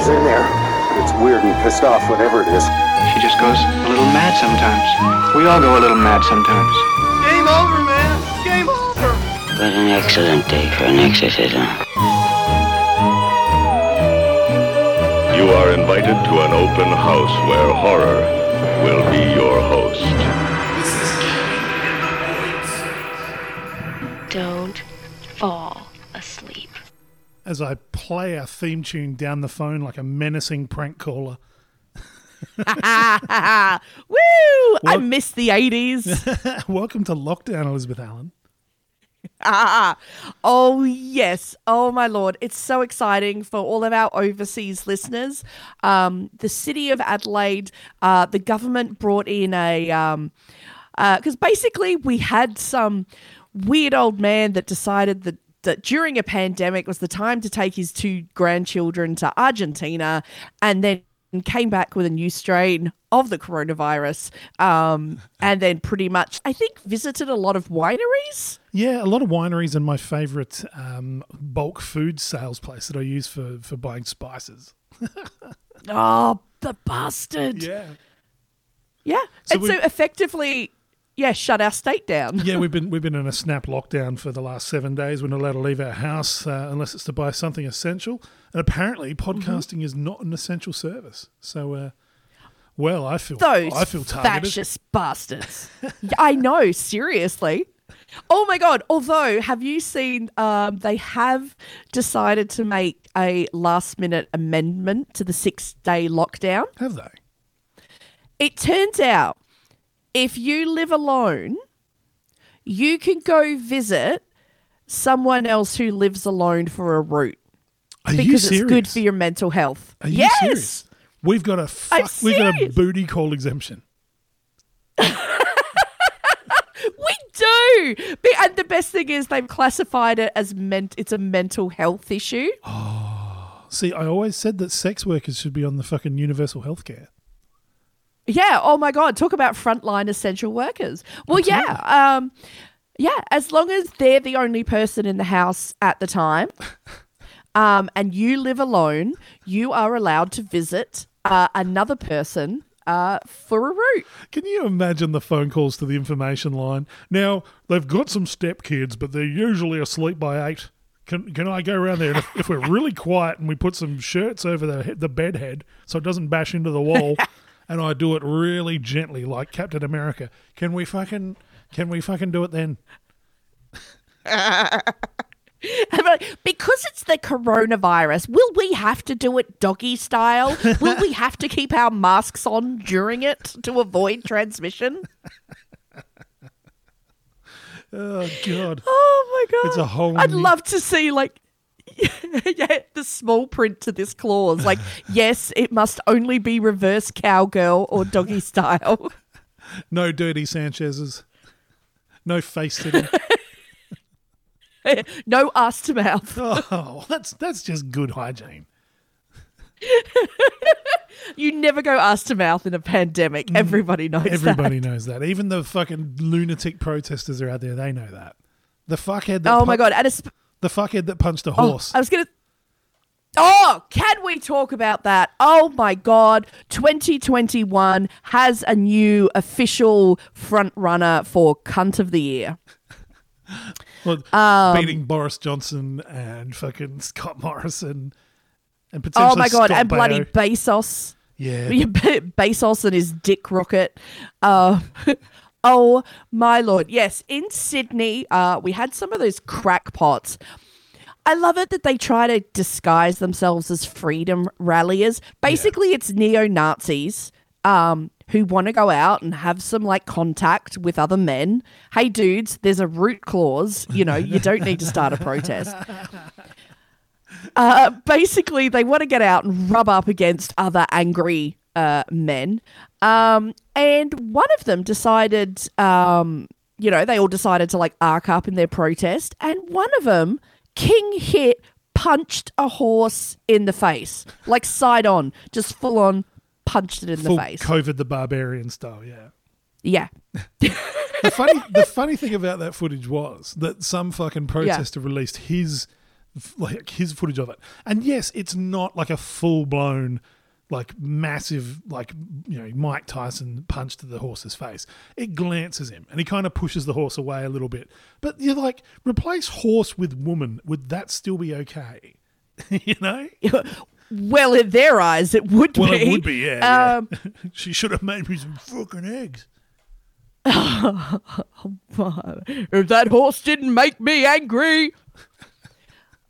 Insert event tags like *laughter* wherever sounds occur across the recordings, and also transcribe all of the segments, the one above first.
girl's in there. It's weird and pissed off, whatever it is. She just goes a little mad sometimes. We all go a little mad sometimes. Game over, man. Game over. What an excellent day for an exorcism. You are invited to an open house where horror will be your host. Don't fall asleep. As I play our theme tune down the phone like a menacing prank caller. *laughs* Woo! I miss the 80s. *laughs* Welcome to lockdown, Elizabeth Allen. Ah, *laughs* oh yes. Oh my lord. It's so exciting for all of our overseas listeners. Um, the city of Adelaide, uh, the government brought in a um, because basically we had some weird old man that decided that that during a pandemic was the time to take his two grandchildren to Argentina and then came back with a new strain of the coronavirus um, and then pretty much i think visited a lot of wineries Yeah, a lot of wineries and my favourite um, bulk food sales place that I use for, for buying spices. *laughs* Oh, the bastard. Yeah. Yeah. So and we- so effectively, yeah, shut our state down. Yeah, we've *laughs* been we've been in a snap lockdown for the last seven days. We're not allowed to leave our house uh, unless it's to buy something essential. And apparently, podcasting is not an essential service. So, uh, well, I feel Those I feel targeted. fascist bastards. *laughs* I know, seriously. Oh my god! Although, have you seen? Um, they have decided to make a last-minute amendment to the six-day lockdown. Have they? It turns out, if you live alone, you can go visit someone else who lives alone for a route Are you because it's good for your mental health. Are you yes. serious? We've got a fuck, we've got a booty call exemption. *laughs* We do. And the best thing is they've classified it as ment- it's a mental health issue. Oh. *gasps* See, I always said that sex workers should be on the fucking universal health care. Yeah. Oh my God. Talk about frontline essential workers. Well, yeah. Um, yeah. As long as they're the only person in the house at the time, *laughs* um, and you live alone, you are allowed to visit uh, another person uh, for a route. Can you imagine the phone calls to the information line? Now, they've got some step kids, but they're usually asleep by eight. Can, can I go around there? And if, if we're really quiet and we put some shirts over the, he- the bed head so it doesn't bash into the wall, *laughs* and I do it really gently like Captain America, can we fucking can we fucking do it then? *laughs* Because it's the coronavirus, will we have to do it doggy style? will we have to keep our masks on during it to avoid transmission? *laughs* Oh God, Oh my god! It's a whole I'd new- love to see like. *laughs* yeah, the small print to this clause. Like, *laughs* yes, it must only be reverse cowgirl or doggy *laughs* style. no dirty Sanchez's, no face sitting. no ass to mouth. oh, that's that's just good hygiene. You never go ass to mouth in a pandemic. Everybody knows Mm. Everybody that. knows that. Even the fucking lunatic protesters are out there. They know that. The fuckhead Oh my god! And the fuckhead that punched a oh, horse. I was gonna. Oh, can we talk about that? Oh my God. 2021 has a new official front runner for cunt of the year. *laughs* Well, um, beating Boris Johnson and fucking Scott Morrison and potentially Oh my God. Scott and bloody. Bezos. yeah. Yeah, *laughs* Bezos and his dick rocket. Uh, *laughs* oh my lord! Yes, in Sydney, uh, we had some of those crackpots. I love it that they try to disguise themselves as freedom ralliers. Basically, it's neo Nazis um, who want to go out and have some like contact with other men. Hey, dudes, there's a root clause. You know, you don't need to start a protest. *laughs* Uh, basically, they want to get out and rub up against other angry uh, men. Um, and one of them decided, um, you know, they all decided to like arc up in their protest. And one of them, King Hit, punched a horse in the face, like side on, just full on punched it in Full the face. COVID the barbarian style, yeah. yeah. *laughs* The funny the funny thing about that footage was that some fucking protester released his like his footage of it. And yes, it's not like a full blown, like massive, like you know Mike Tyson punch to the horse's face. It glances him, and he kind of pushes the horse away a little bit. But you're like, replace horse with woman. Would that still be okay? *laughs* you know? *laughs* Well, in their eyes, it would Well, be. it would be. Yeah. Um, yeah. *laughs* she should have made me some fucking eggs. Oh, my. If that horse didn't make me angry.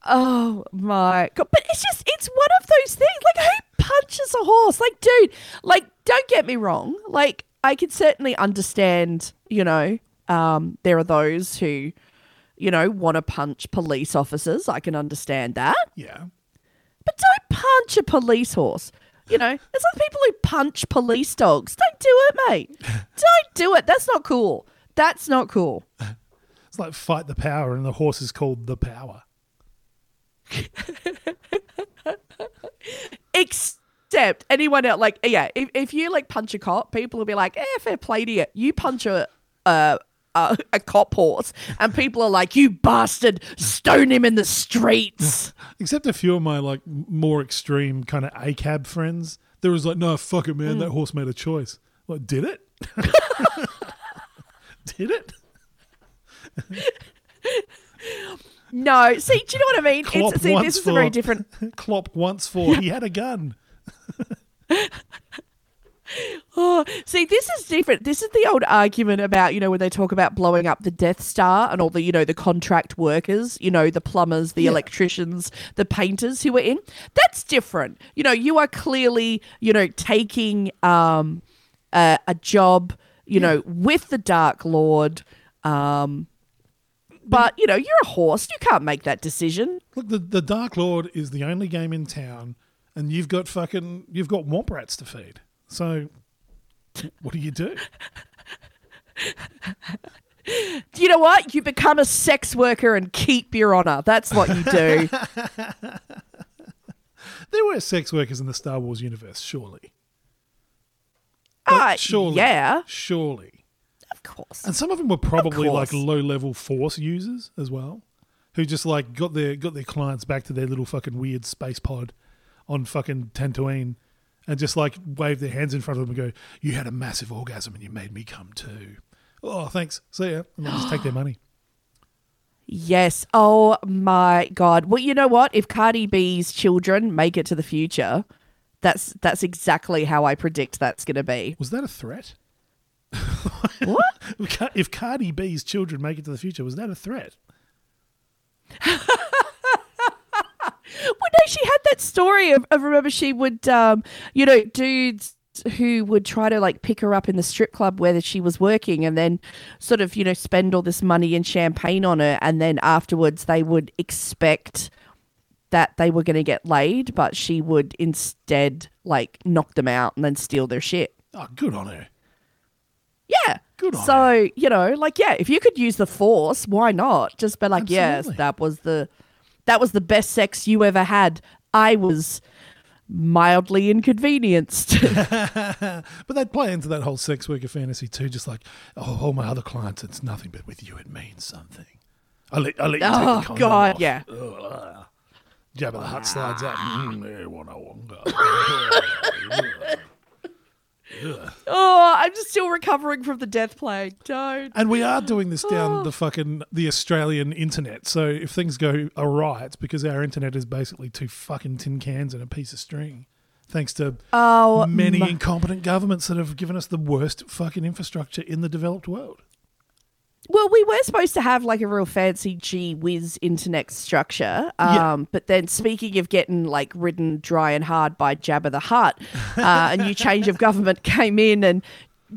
Oh my god! But it's just it's one of those things. Like who punches a horse? Like, dude, like don't get me wrong. Like I can certainly understand. You know, um, there are those who, you know, want to punch police officers. I can understand that. Yeah. But don't punch a police horse. You know, *laughs* there's other people who punch police dogs. Don't do it, mate. *laughs* don't do it. That's not cool. That's not cool. It's like fight the power, and the horse is called the power. *laughs* Except anyone else, like, yeah, if, if you like punch a cop, people will be like, eh, fair play to you. You punch a, a, a, a cop horse, and people are like, you bastard, stone him in the streets. *laughs* Except a few of my like more extreme kind of ACAB friends, there was like, no, fuck it, man. Hmm. That horse made a choice. Like, did it? *laughs* did it? no, see, do you know what I mean? Klopp It's, see, this is a very different. *laughs* Klopp once for he had a gun. *laughs* Oh, see, this is different. This is the old argument about, you know, when they talk about blowing up the Death Star and all the, you know, the contract workers, you know, the plumbers, the electricians, the painters who were in. That's different. You know, you are clearly, you know, taking um, a, a job, you know, with the Dark Lord. Um, but, you know, you're a horse. You can't make that decision. Look, the the Dark Lord is the only game in town, and you've got fucking you've got womp rats to feed. So, what do you do? You know what? You become a sex worker and keep your honor. That's what you do. *laughs* There were sex workers in the Star Wars universe, surely. Ah, surely, yeah, surely. of course. And some of them were probably like low level force users as well, who just like got their got their clients back to their little fucking weird space pod on fucking Tatooine, and just like wave their hands in front of them and go, "You had a massive orgasm and you made me come too." Oh, thanks. See ya. And then just take their *gasps* money. Yes. Oh my god. Well, you know what? If Cardi B's children make it to the future, that's that's exactly how I predict that's going to be. Was that a threat? *laughs* What? If Cardi B's children make it to the future, was that a threat? *laughs* Well, no, she had that story of, of remember she would, um, you know, dudes who would try to like pick her up in the strip club where she was working and then sort of, you know, spend all this money and champagne on her. And then afterwards they would expect that they were going to get laid, but she would instead like knock them out and then steal their shit. Oh, good on her. Yeah. Good on her. So, you know, like yeah, if you could use the force, why not? Just be like, yes, that was the that was the best sex you ever had. I was mildly inconvenienced. *laughs* But they'd play into that whole sex worker fantasy too, just like, oh, all my other clients, it's nothing, but with you, it means something. I let, I let you take oh the condom god, off. yeah. Jabba the Hutt slides out. Mm, *laughs* yeah, wonga, wonga. Oh, I'm just still recovering from the death plague. Don't. and we are doing this down oh. the fucking the Australian internet. So if things go awry, it's because our internet is basically two fucking tin cans and a piece of string. Thanks to Oh, many my- incompetent governments that have given us the worst fucking infrastructure in the developed world. Well, we were supposed to have like a real fancy gee whiz internet structure. Um, Yeah. But then, speaking of getting like ridden dry and hard by Jabba the Hutt, uh, a new change of government *laughs* came in and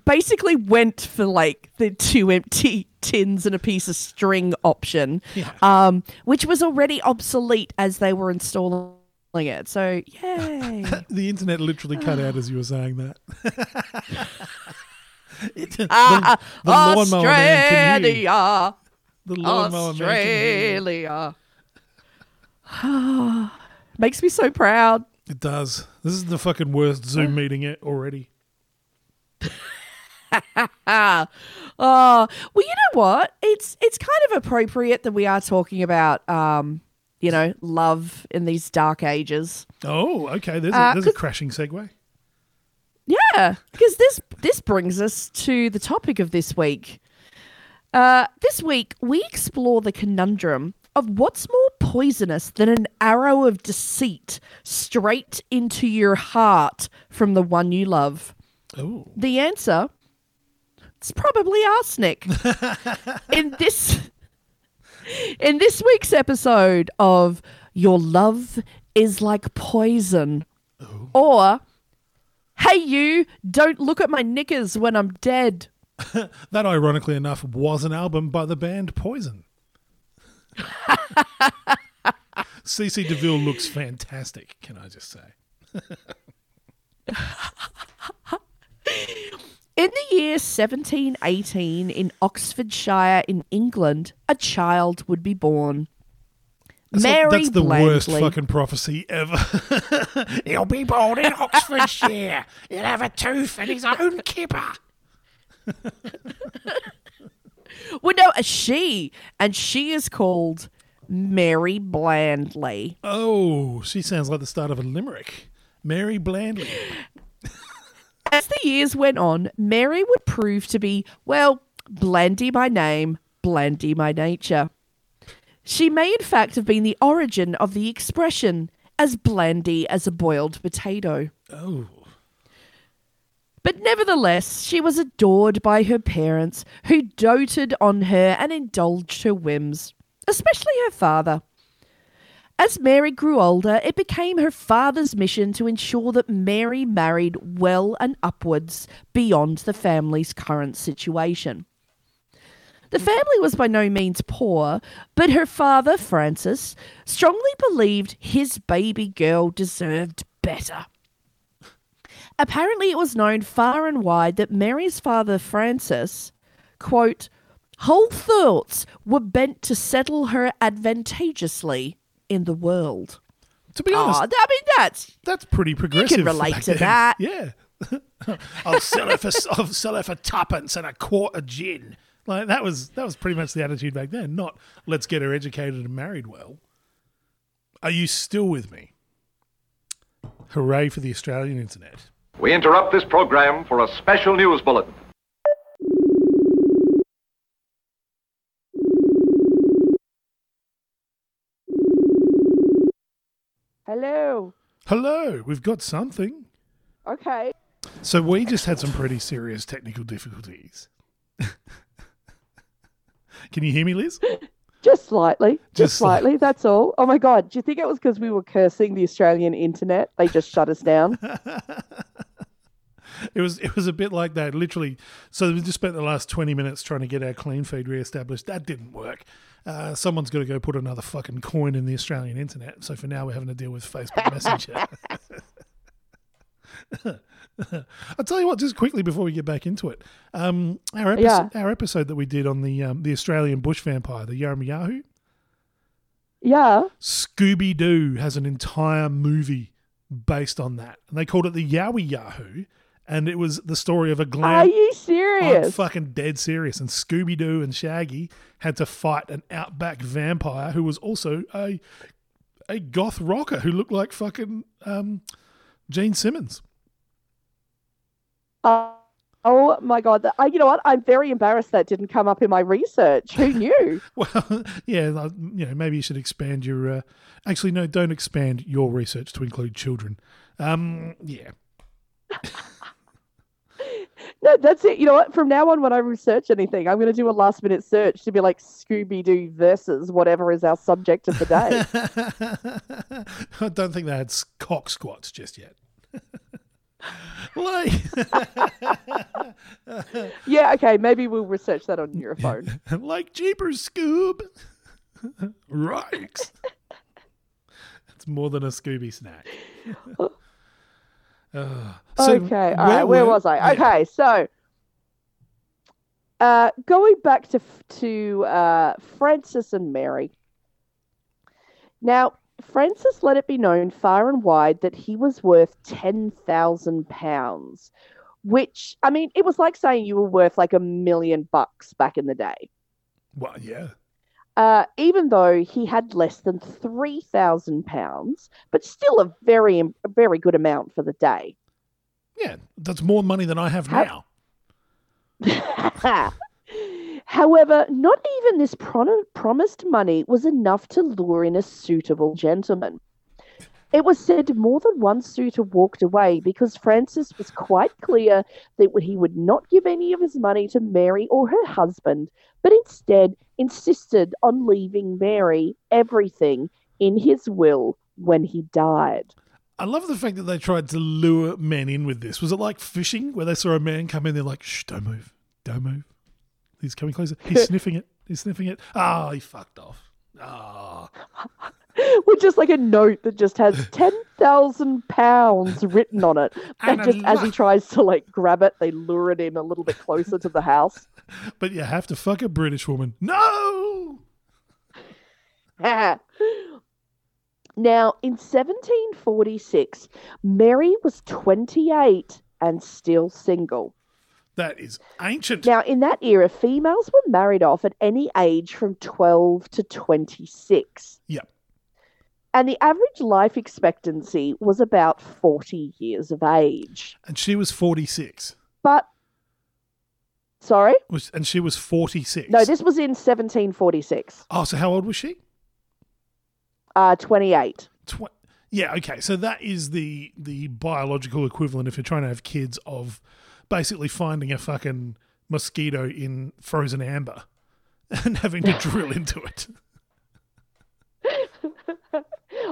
basically went for like the two empty *laughs* tins and a piece of string option, um, which was already obsolete as they were installing it. So, yay. *laughs* The internet literally cut out as you were saying that. It- *laughs* the, Ah, the lawnmower man can hear you. Australia. The lawnmower man can hear you. Australia. Makes me so proud. It does. This is the fucking worst Zoom *sighs* meeting yet already. Ah, *laughs* oh, well, you know what? It's it's kind of appropriate that we are talking about, um, you know, love in these dark ages. Oh, okay. There's a, Uh, there's a crashing segue. Yeah, because this this brings us to the topic of this week. Uh, this week we explore the conundrum of what's more poisonous than an arrow of deceit straight into your heart from the one you love. Oh, The answer it's probably arsenic. *laughs* in this in this week's episode of Your Love is Like Poison or Hey you, don't look at my knickers when I'm dead. *laughs* that ironically enough was an album by the band Poison. *laughs* CC DeVille looks fantastic, can I just say? *laughs* In the year 1718 in Oxfordshire in England, a child would be born. That's, Mary like, that's the worst fucking prophecy ever. *laughs* He'll be born in Oxfordshire. He'll have a tooth and his own kipper. *laughs* Well, no, a she, and she is called Mary Blandy. Oh, she sounds like the start of a limerick. Mary Blandy. *laughs* As the years went on, Mary would prove to be, well, Blandy by name, Blandy by nature. She may, in fact, have been the origin of the expression as blandy as a boiled potato. Oh, But nevertheless, she was adored by her parents, who doted on her and indulged her whims, especially her father. As Mary grew older, it became her father's mission to ensure that Mary married well and upwards beyond the family's current situation. The family was by no means poor, but her father, Francis, strongly believed his baby girl deserved better. Apparently, it was known far and wide that Mary's father, Francis, quote, whole thoughts were bent to settle her advantageously in the world. to be Oh, honest, I mean, that's that's pretty progressive. You can relate to then. that. *laughs* Yeah. *laughs* I'll sell her for I'll sell her for tuppence and a quart of gin. Like that was that was pretty much the attitude back then. Not let's get her educated and married well. Are you still with me? Hooray for the Australian internet. We interrupt this program for a special news bulletin. hello. Hello, we've got something. Okay. So we just had some pretty serious technical difficulties. *laughs* Can you hear me, Liz? *laughs* Just slightly. Just, Just slight- slightly. That's all. Oh my God. Do you think it was because we were cursing the Australian internet? They just shut us down. *laughs* It was it was a bit like that, literally. So we just spent the last twenty minutes trying to get our clean feed reestablished. That didn't work. Uh, someone's got to go put another fucking coin in the Australian internet. So for now, we're having to deal with Facebook Messenger. *laughs* *coughs* I'll tell you what, just quickly before we get back into it, um, our episode, our episode that we did on the um, the Australian bush vampire, the Yaramayahu, Yeah. Scooby Doo has an entire movie based on that, and they called it the Yowie Yahoo, and it was the story of a glam. Are you serious? I'm fucking dead serious. And Scooby Doo and Shaggy had to fight an outback vampire who was also a a goth rocker who looked like fucking um, Gene Simmons. Uh, oh my God. I, you know what? I'm very embarrassed that didn't come up in my research. Who knew? *laughs* Well, *laughs* yeah, you know, maybe you should expand your. Uh, actually, no, don't expand your research to include children. Um, yeah, *laughs* no, that's it. You know what? From now on, when I research anything, I'm going to do a last minute search to be like Scooby Doo versus whatever is our subject of the day. I don't think they had cock squats just yet. Like, *laughs* yeah. Okay. Maybe we'll research that on your phone. *laughs* like Jeepers Scoob. *laughs* right. It's more than a Scooby snack. Uh, so okay. All right. Where were- was I? yeah. Okay. So, uh, going back to to uh, Francis and Mary. Now, Francis let it be known far and wide that he was worth ten thousand pounds, which I mean, it was like saying you were worth like a million bucks back in the day. Well, yeah. uh, even though he had less than three thousand pounds, but still a very a very good amount for the day. Yeah, that's more money than I have How- now. *laughs* However, not even this pro- promised money was enough to lure in a suitable gentleman. It was said more than one suitor walked away because Francis was quite clear that he would not give any of his money to Mary or her husband, but instead insisted on leaving Mary everything in his will when he died. I love the fact that they tried to lure men in with this. Was it like fishing, where they saw a man come in, they're like, "Shh, don't move, don't move." He's coming closer. *laughs* He's sniffing it. He's sniffing it. Ah, he fucked off. Ah, *laughs* with just like a note that just has *laughs* ten thousand pounds written on it. And And just as he tries to like grab it, they lure it in a little bit closer to the house. but you have to fuck a British woman. No. now, in 1746, Mary was 28 and still single. That is ancient. Now, in that era, females were married off at any age from 12 to 26. Yep. And the average life expectancy was about 40 years of age. And she was 46. But, sorry? Was and she was 46. No, this was in 1746. Oh, so how old was she? Uh, 28. Tw- yeah, okay. So that is the the biological equivalent if you're trying to have kids of basically finding a fucking mosquito in frozen amber *laughs* and having to drill *laughs* into it.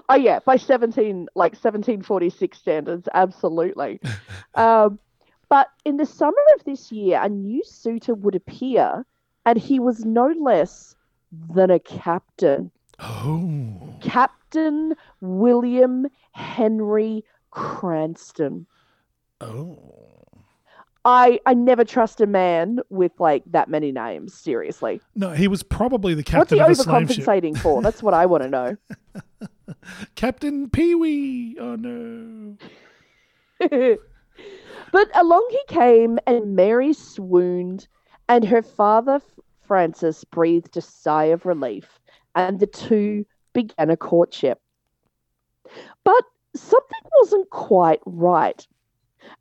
Oh yeah, by seventeen like seventeen forty six standards, absolutely. *laughs* um, but in the summer of this year, a new suitor would appear, and he was no less than a captain, Oh. Captain William Henry Cranstoun. Oh. I I never trust a man with like that many names. Seriously, No, he was probably the what's captain he slave ship. overcompensating for? That's what I want to know. *laughs* Captain Pee Wee. Oh no. *laughs* but along he came, and Mary swooned, and her father, Francis, breathed a sigh of relief, and the two began a courtship. But something wasn't quite right.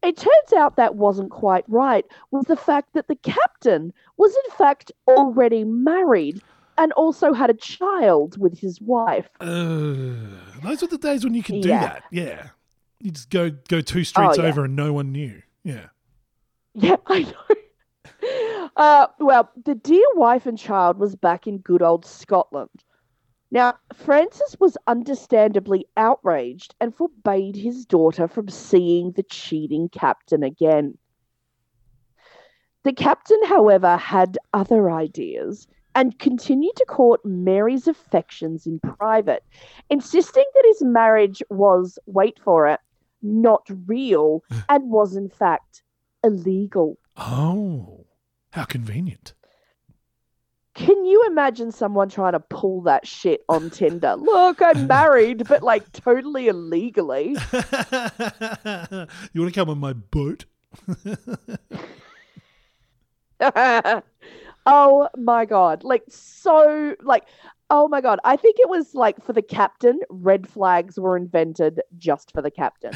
It turns out that wasn't quite right was the fact that the captain was in fact already married and also had a child with his wife. Uh, those were the days when you could do Yeah. that. Yeah. You just go go two streets Oh, yeah. over and no one knew. Yeah. Yeah, *laughs* I know. Uh, well, the dear wife and child was back in good old Scotland. Now, Francis was understandably outraged and forbade his daughter from seeing the cheating captain again. The captain, however, had other ideas and continued to court Mary's affections in private, insisting that his marriage was, wait for it, not real and was in fact illegal. Oh. How convenient. Can you imagine someone trying to pull that shit on Tinder? Look, I'm *laughs* married, but like totally illegally. *laughs* you want to come on my boat? *laughs* oh my god. Like so like oh my god. I think it was like for the captain, red flags were invented just for the captain.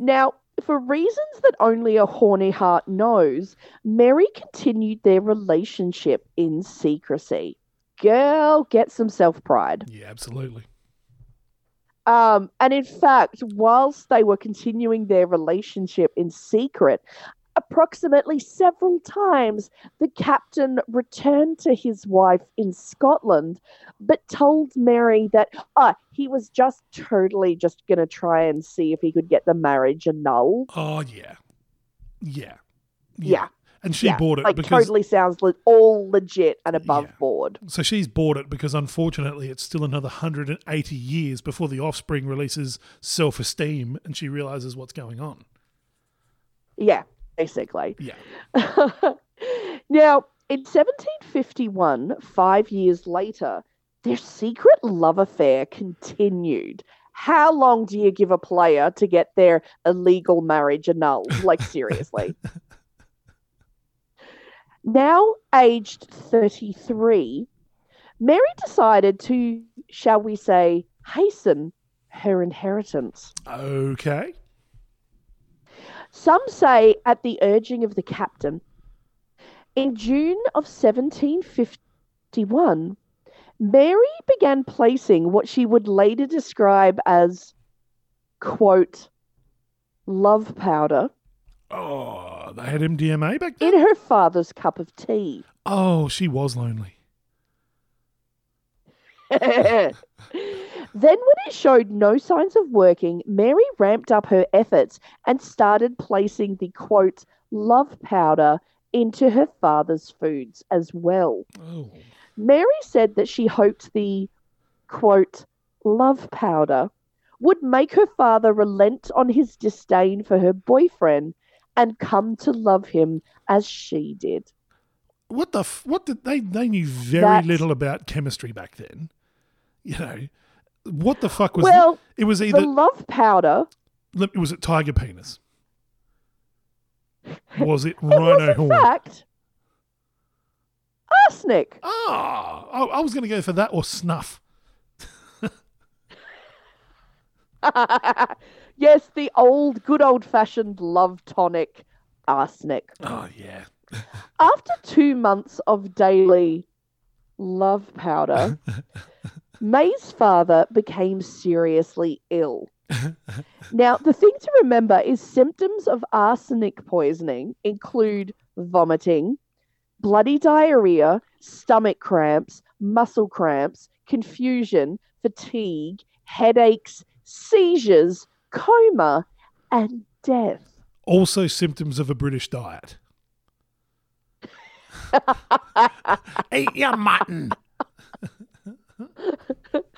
Now, for reasons that only a horny heart knows, Mary continued their relationship in secrecy. Girl, get some self pride. yeah, absolutely. Um, and in fact, whilst they were continuing their relationship in secret, approximately several times the captain returned to his wife in Scotland, but told Mary that ah, he was just totally just going to try and see if he could get the marriage annulled. Oh yeah. Yeah. Yeah. And she Yeah, bought it like because totally sounds le- all legit and above Yeah. board. so she's bought it because unfortunately it's still another 180 years before the offspring releases self-esteem and she realizes what's going on. Yeah, basically. Yeah. *laughs* now, in 1751, five years later, their secret love affair continued. How long do you give a player to get their illegal marriage annulled? Like, seriously. *laughs* Now aged 33, Mary decided to, shall we say, hasten her inheritance. Okay. Some say at the urging of the captain. In June of 1751, Mary began placing what she would later describe as, quote, love powder Oh, they had MDMA back then? in her father's cup of tea. Oh, she was lonely. *laughs* then, when it showed no signs of working, Mary ramped up her efforts and started placing the quote, love powder into her father's foods as well. Oh. Mary said that she hoped the quote, love powder would make her father relent on his disdain for her boyfriend and come to love him as she did. What the? F- what did they? They knew very That's- little about chemistry back then. You know, what the fuck was? well, it was the either. love powder was it tiger penis? *laughs* Was it it was rhino in horn? fact arsenic. Ah, I, I was going to go for that or snuff. *laughs* yes, the old, good old fashioned love tonic arsenic. Oh yeah. After two months of daily love powder, *laughs* May's father became seriously ill. Now, the thing to remember is symptoms of arsenic poisoning include vomiting, bloody diarrhea, stomach cramps, muscle cramps, confusion, fatigue, headaches, seizures, coma, and death. Also, symptoms of a British diet. *laughs* Eat your mutton. *laughs*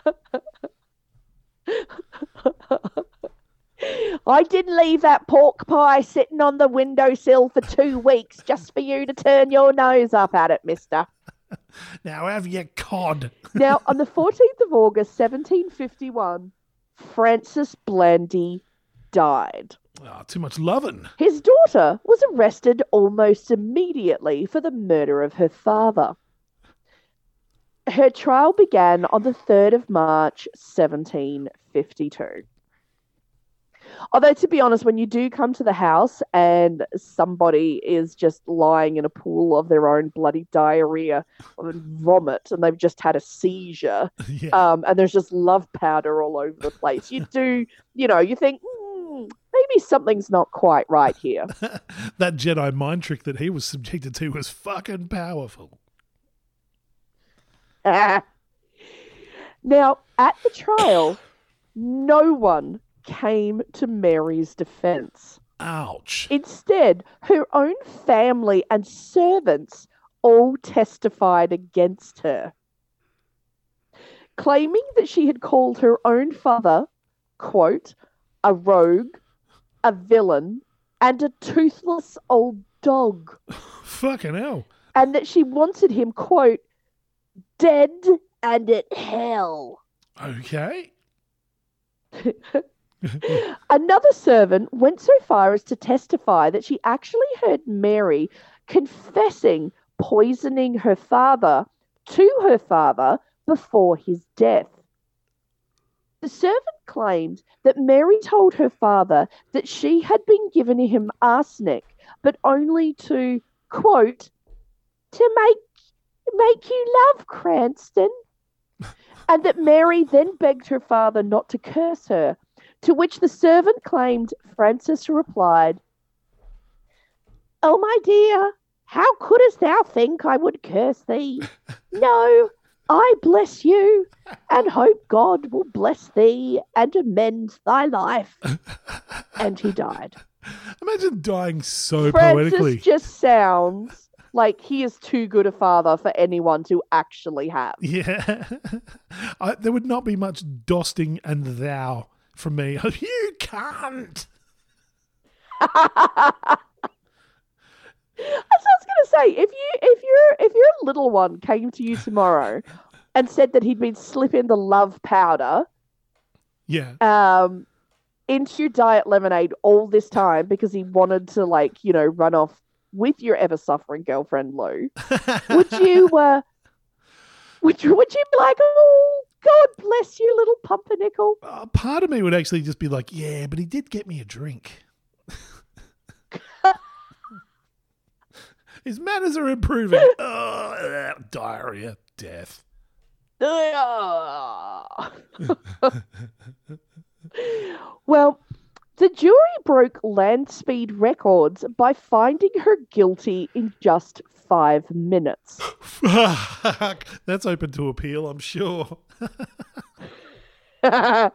*laughs* I didn't leave that pork pie sitting on the windowsill for two weeks just for you to turn your nose up at it, mister. *laughs* Now have your cod. *laughs* Now, on the 14th of August, 1751, Francis Blandy died. Ah, too much loving. His daughter was arrested almost immediately for the murder of her father. Her trial began on the 3rd of March, 1752. Although, to be honest, when you do come to the house and somebody is just lying in a pool of their own bloody diarrhea and vomit and they've just had a seizure *laughs* Yeah. um, and there's just love powder all over the place, you do, you know, you think, "Hmm, maybe something's not quite right here. *laughs* that Jedi mind trick that he was subjected to was fucking powerful. *laughs* now, at the trial, no one came to Mary's defense. Ouch. Instead, her own family and servants all testified against her, claiming that she had called her own father, quote, a rogue, a villain, and a toothless old dog, *laughs* Fucking hell. and that she wanted him, quote, dead and at hell. Okay. *laughs* Another servant went so far as to testify that she actually heard Mary confessing poisoning her father to her father before his death. The servant claimed that Mary told her father that she had been given him arsenic, but only to, quote, to make make you love Cranstoun. *laughs* and that Mary then begged her father not to curse her, to which the servant claimed Francis replied, Oh, my dear, how couldst thou think I would curse thee? *laughs* No, I bless you, and hope God will bless thee and amend thy life. *laughs* and he died. Imagine dying so Francis poetically. just sounds like he is too good a father for anyone to actually have. *laughs* Yeah. I, there would not be much dosting and thou from me. *laughs* You can't. As I was going to say, if you if your if your little one came to you tomorrow and said that he'd been slipping the love powder Yeah. um into your diet lemonade all this time because he wanted to like you know run off with your ever suffering girlfriend Lou, *laughs* would you uh would you would you be like, oh God bless you, little pumpernickel? Uh, part of me would actually just be like, yeah, but he did get me a drink. *laughs* His manners are improving. oh, *laughs* diarrhea, death. well, the jury broke land speed records by finding her guilty in just five minutes. *laughs* That's open to appeal, I'm sure. *laughs* the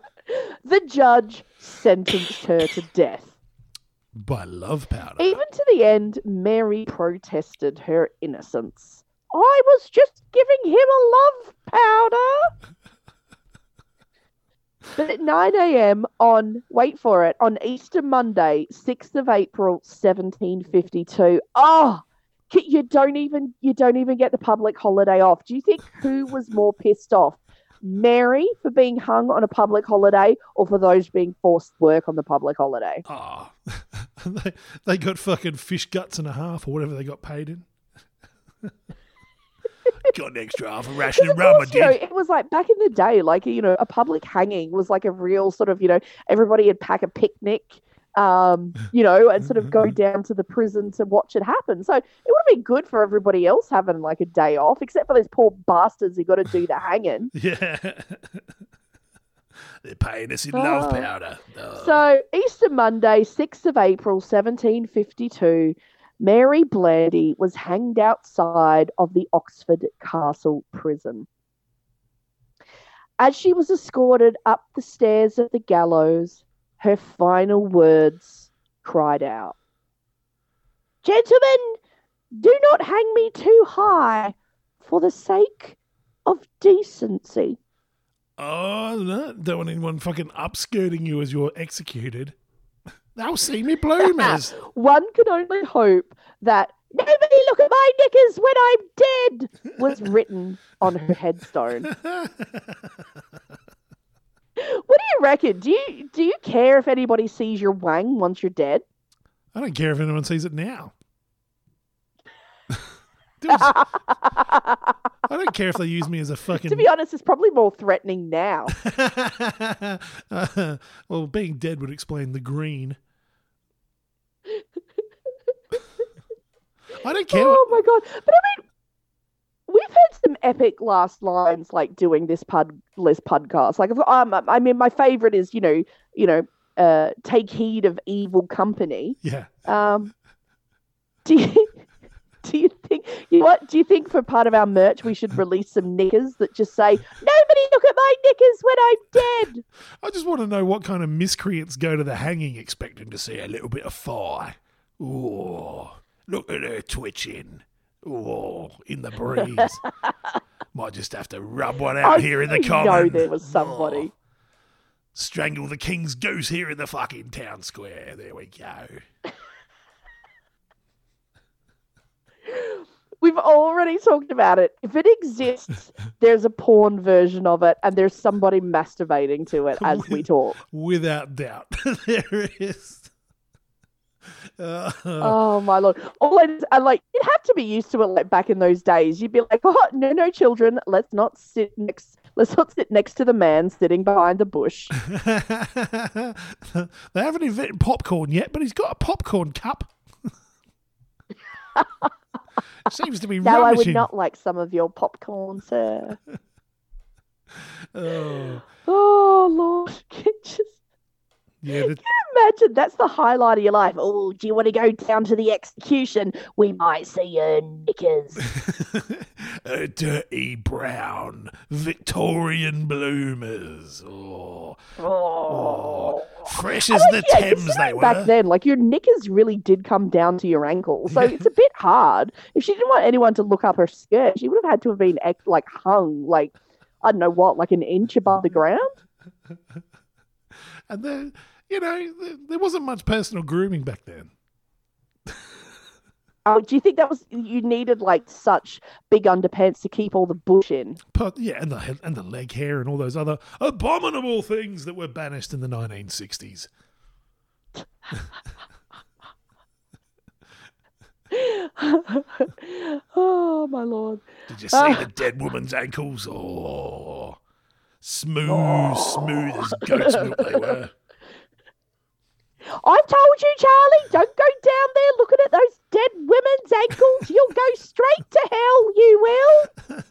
judge sentenced her to death. By love powder. Even to the end, Mary protested her innocence. I was just giving him a love powder. But at 9 a.m. on, wait for it, on Easter Monday, 6th of April, 1752. Oh, ah, you don't even you don't even get the public holiday off. Do you think who was more pissed off? Mary for being hung on a public holiday or for those being forced work on the public holiday? Oh, *laughs* they, they got fucking fish guts and a half or whatever they got paid in. *laughs* got an extra half a *laughs* ration of rum, you know, it was like back in the day, like you know, a public hanging was like a real sort of, you know, everybody would pack a picnic, um, *laughs* you know, and sort of go *laughs* down to the prison to watch it happen. So it would have been good for everybody else having like a day off, except for those poor bastards who got to do the hanging. Yeah. They're paying us in love Oh. powder. Oh. So Easter Monday, 6th of April, 1752, Mary Blandy was hanged outside of the Oxford Castle prison. As she was escorted up the stairs of the gallows, her final words cried out Gentlemen, do not hang me too high for the sake of decency. Oh, no, don't want anyone fucking upskirting you as you're executed. They'll see me bloomers. *laughs* One can only hope that nobody look at my knickers when I'm dead was written on her headstone. *laughs* what do you reckon? Do you do you care if anybody sees your wang once you're dead? I don't care if anyone sees it now. *laughs* Was- I don't care if they use me as a fucking. To be honest, it's probably more threatening now. Uh, well, being dead would explain the green. I don't care. Oh my god! But I mean, we've had some epic last lines like doing this pod this podcast. Like, um, I mean, my favorite is you know, you know, uh, take heed of evil company. Yeah. Um, do you *laughs* do you think you know what? Do you think for part of our merch we should release some knickers that just say "Nobody look at my knickers when I'm dead"? *laughs* I just want to know what kind of miscreants go to the hanging expecting to see a little bit of fire. Ooh, look at her twitching. Ooh, in the breeze. *laughs* Might just have to rub one out I here in the common. know there was somebody. Strangle the king's goose here in the fucking town square. There we go. *laughs* We've already talked about it. If it exists, *laughs* there's a porn version of it, and there's somebody masturbating to it as we talk. Without doubt, *laughs* there is. Uh, Oh my lord! All I, I like, you'd have to be used to it. Like back in those days, you'd be like, "Oh no, no, children, let's not sit next. Let's not sit next to the man sitting behind the bush." *laughs* they haven't invented popcorn yet, but he's got a popcorn cup. Seems to be no, I would not like some of your popcorn, sir. *laughs* Oh, Oh lord, *laughs* just yeah. The, imagine that's the highlight of your life. Oh, do you want to go down to the execution? We might see your knickers. *laughs* a dirty brown Victorian bloomers. Oh, Oh. oh. fresh I as the yeah, Thames they were. Back then, like your knickers really did come down to your ankles, so it's a bit hard. If she didn't want anyone to look up her skirt, she would have had to have been ex- like hung, like I don't know what, like an inch above the ground. And then, you know, there, there wasn't much personal grooming back then. Oh, do you think that was you needed like such big underpants to keep all the bush in? But yeah, and the and the leg hair and all those other abominable things that were banished in the 1960s. *laughs* oh my lord! Did you see Ah. the dead woman's ankles? Oh, smooth, smooth as goat's milk they were. *laughs* I've told you, Charlie, don't go down there looking at those dead women's ankles. You'll go straight to hell. You will.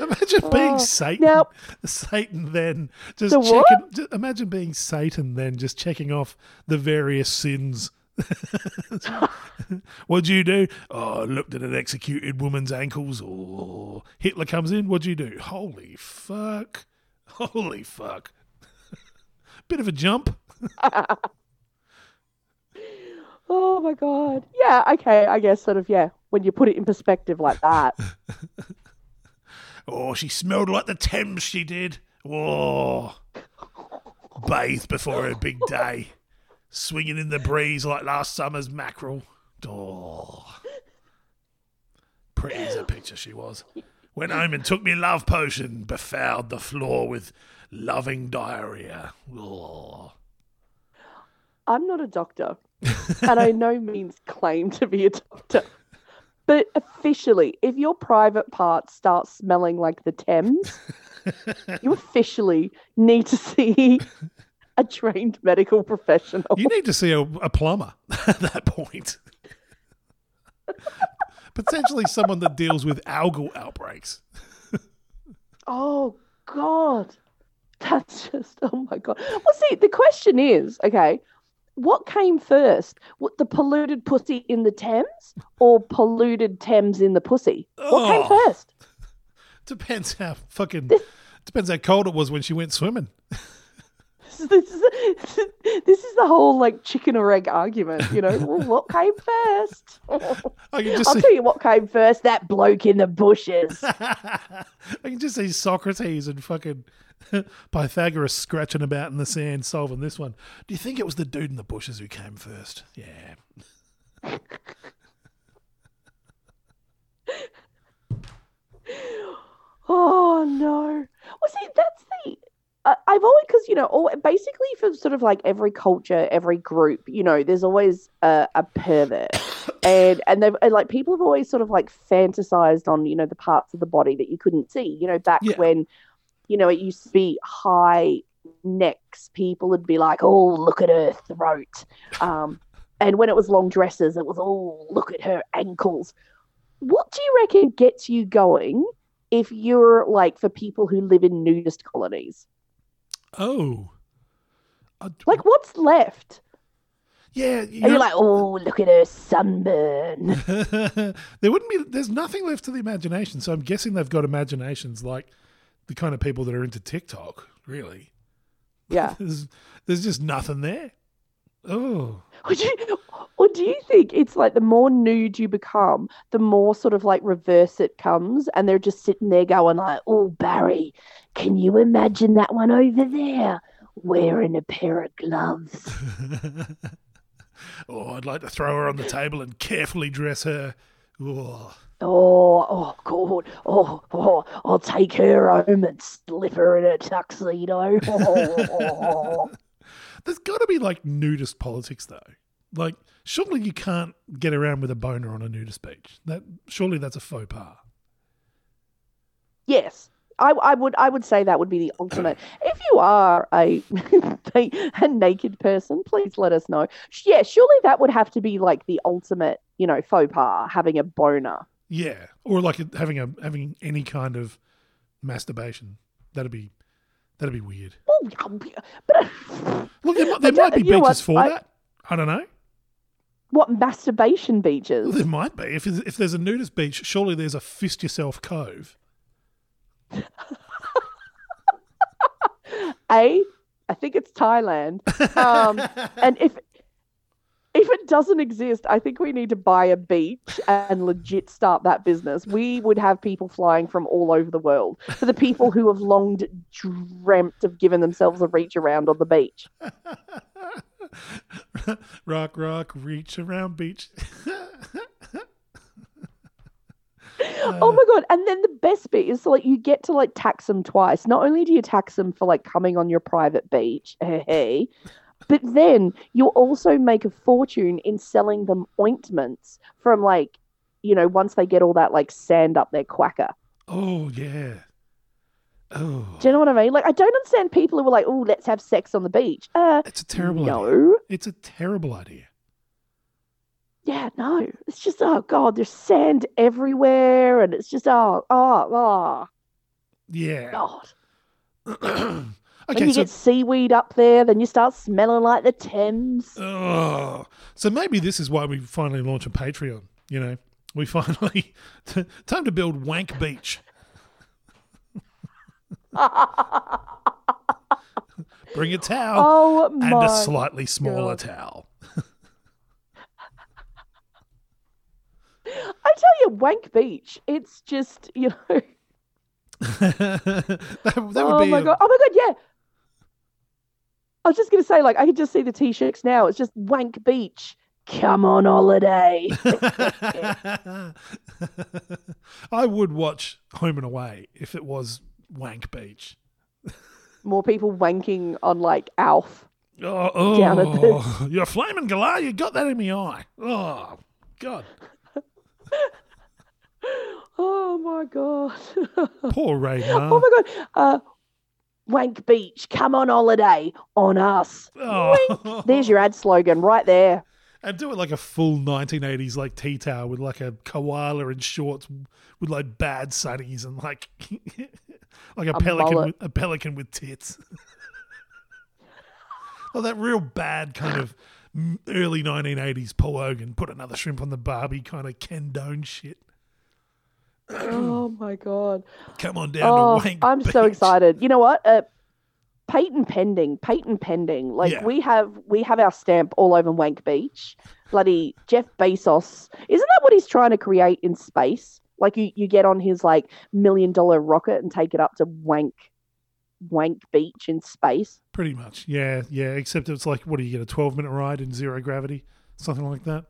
*laughs* Imagine being Oh, Satan. now- Satan then just The checking. ju- Imagine being Satan then just checking off the various sins. *laughs* What'd you do? Oh, I looked at an executed woman's ankles. Oh, Hitler comes in. What'd you do? Holy fuck! Holy fuck! *laughs* Bit of a jump. *laughs* Oh my god. Yeah. Okay. I guess sort of. Yeah. When you put it in perspective like that. Oh, she smelled like the Thames. She did. Oh, bathed before her big day, swinging in the breeze like last summer's mackerel. Oh, pretty as a picture she was. Went home and took me love potion, befouled the floor with loving diarrhea. Oh. I'm not a doctor, and I no *laughs* means claim to be a doctor. But officially, if your private parts start smelling like the Thames, you *laughs* officially need to see a trained medical professional. You need to see a, a plumber *laughs* at that point. *laughs* Potentially someone that deals with algal outbreaks. *laughs* Oh God, that's just oh my God. Well, see, the question is, okay, what came first? What the polluted pussy in the Thames or polluted Thames in the pussy? What Oh. came first? Depends how fucking. Depends how cold it was when she went swimming. This is, this is the whole like chicken or egg argument, you know. well, what came first? *laughs* I can just I'll see, tell you what came first. That bloke in the bushes. *laughs* I can just see Socrates and fucking *laughs* Pythagoras scratching about in the sand solving this one. Do you think it was the dude in the bushes who came first? Yeah. Oh no. Well, see, that's the. I I've always because you know, all basically for sort of like every culture, every group, you know, there's always a, a pervert, and and they've and like people have always sort of like fantasized on you know the parts of the body that you couldn't see. You know, back Yeah. when, you know, it used to be high necks, people would be like, "Oh, look at her throat," um, and when it was long dresses, it was, "Oh, look at her ankles." What do you reckon gets you going if you're like for people who live in nudist colonies? Oh. Like, what's left? Yeah. You are like, oh, look at her sunburn? *laughs* there wouldn't be. There's nothing left to the imagination. So I'm guessing they've got imaginations like the kind of people that are into TikTok. Really. Yeah. *laughs* There's there's just nothing there. Oh. Do, you, or do you think it's like the more nude you become, the more sort of like reverse it comes, and they're just sitting there going like, "Oh, Barry, can you imagine that one over there wearing a pair of gloves?" *laughs* oh, I'd like to throw her on the table and carefully dress her. Oh. Oh, oh, God. Oh, oh, I'll take her home and slip her in a tuxedo. Oh. *laughs* There's got to be like nudist politics though. Like, surely you can't get around with a boner on a nudist beach. That surely that's a faux pas. yes. I, I would I would say that would be the ultimate. If you are a *laughs* a naked person, please let us know. Yeah, surely that would have to be like the ultimate, you know, faux pas, having a boner. Yeah, or like having a having any kind of masturbation. That'd be that'd be weird. Well, but *laughs* Look, there, might- there might be don't- you know beaches what? for I- that. I don't know. what masturbation beaches? Well, there might be. If if there's a nudist beach, surely there's a fist yourself cove. A, I think it's Thailand. Um, *laughs* and if if it doesn't exist, I think we need to buy a beach and legit start that business. We would have people flying from all over the world for the people who have long dreamt of giving themselves a reach around on the beach. *laughs* rock, rock, reach around beach. *laughs* oh my god! And then the best bit is like you get to like tax them twice. Not only do you tax them for like coming on your private beach, *laughs* hey, But then you'll also make a fortune in selling them ointments from like, you know, once they get all that like sand up their quacker. Oh yeah. Oh, Do you know what I mean? Like, I don't understand people who are like, "Oh, let's have sex on the beach." Uh, it's a terrible idea. no, It's a terrible idea. Yeah, no. It's just, oh god, there's sand everywhere, and it's just, oh, oh, oh, Yeah. god. *clears throat* When you so get seaweed up there, then you start smelling like the Thames. oh, so maybe this is why we finally launch a Patreon. You know, we finally *laughs* time to build Wank Beach. *laughs* Bring a towel oh and a slightly smaller God. towel. I tell you, Wank Beach. It's just, you know. *laughs* that, that oh my a- god! Oh my god! Yeah. I was just gonna say, like, I can just see the t-shirts now. It's just Wank Beach. Come on holiday. *laughs* I would watch Home and Away if it was Wank Beach. *laughs* More people wanking on like Alf. Oh, oh Down at the- oh you're flaming galah. You got that in my eye. Oh, God. Oh my god. *laughs* Poor Ray oh my god. Uh, Wank Beach. Come on holiday on us. Oh. There's your ad slogan right there. And do it like a full 1980s like tea towel with like a koala in shorts with like bad sunnies and like *laughs* like a, A pelican mullet. with, a pelican with tits. *laughs* well, that real bad kind of early 1980s Paul Hogan put another shrimp on the Barbie kind of Ken Done shit. oh my god. Come on down Oh, to Wank I'm so excited. You know what? Uh, patent pending, patent pending. Like Yeah. we have, we have our stamp all over Wank Beach. Bloody Jeff Bezos. Isn't that what he's trying to create in space? Like you, you get on his like million dollar rocket and take it up to Wank, Wank Beach in space. Pretty much. Yeah, yeah. Except it's like, what do you get? A 12 minute ride in zero gravity? Something like that.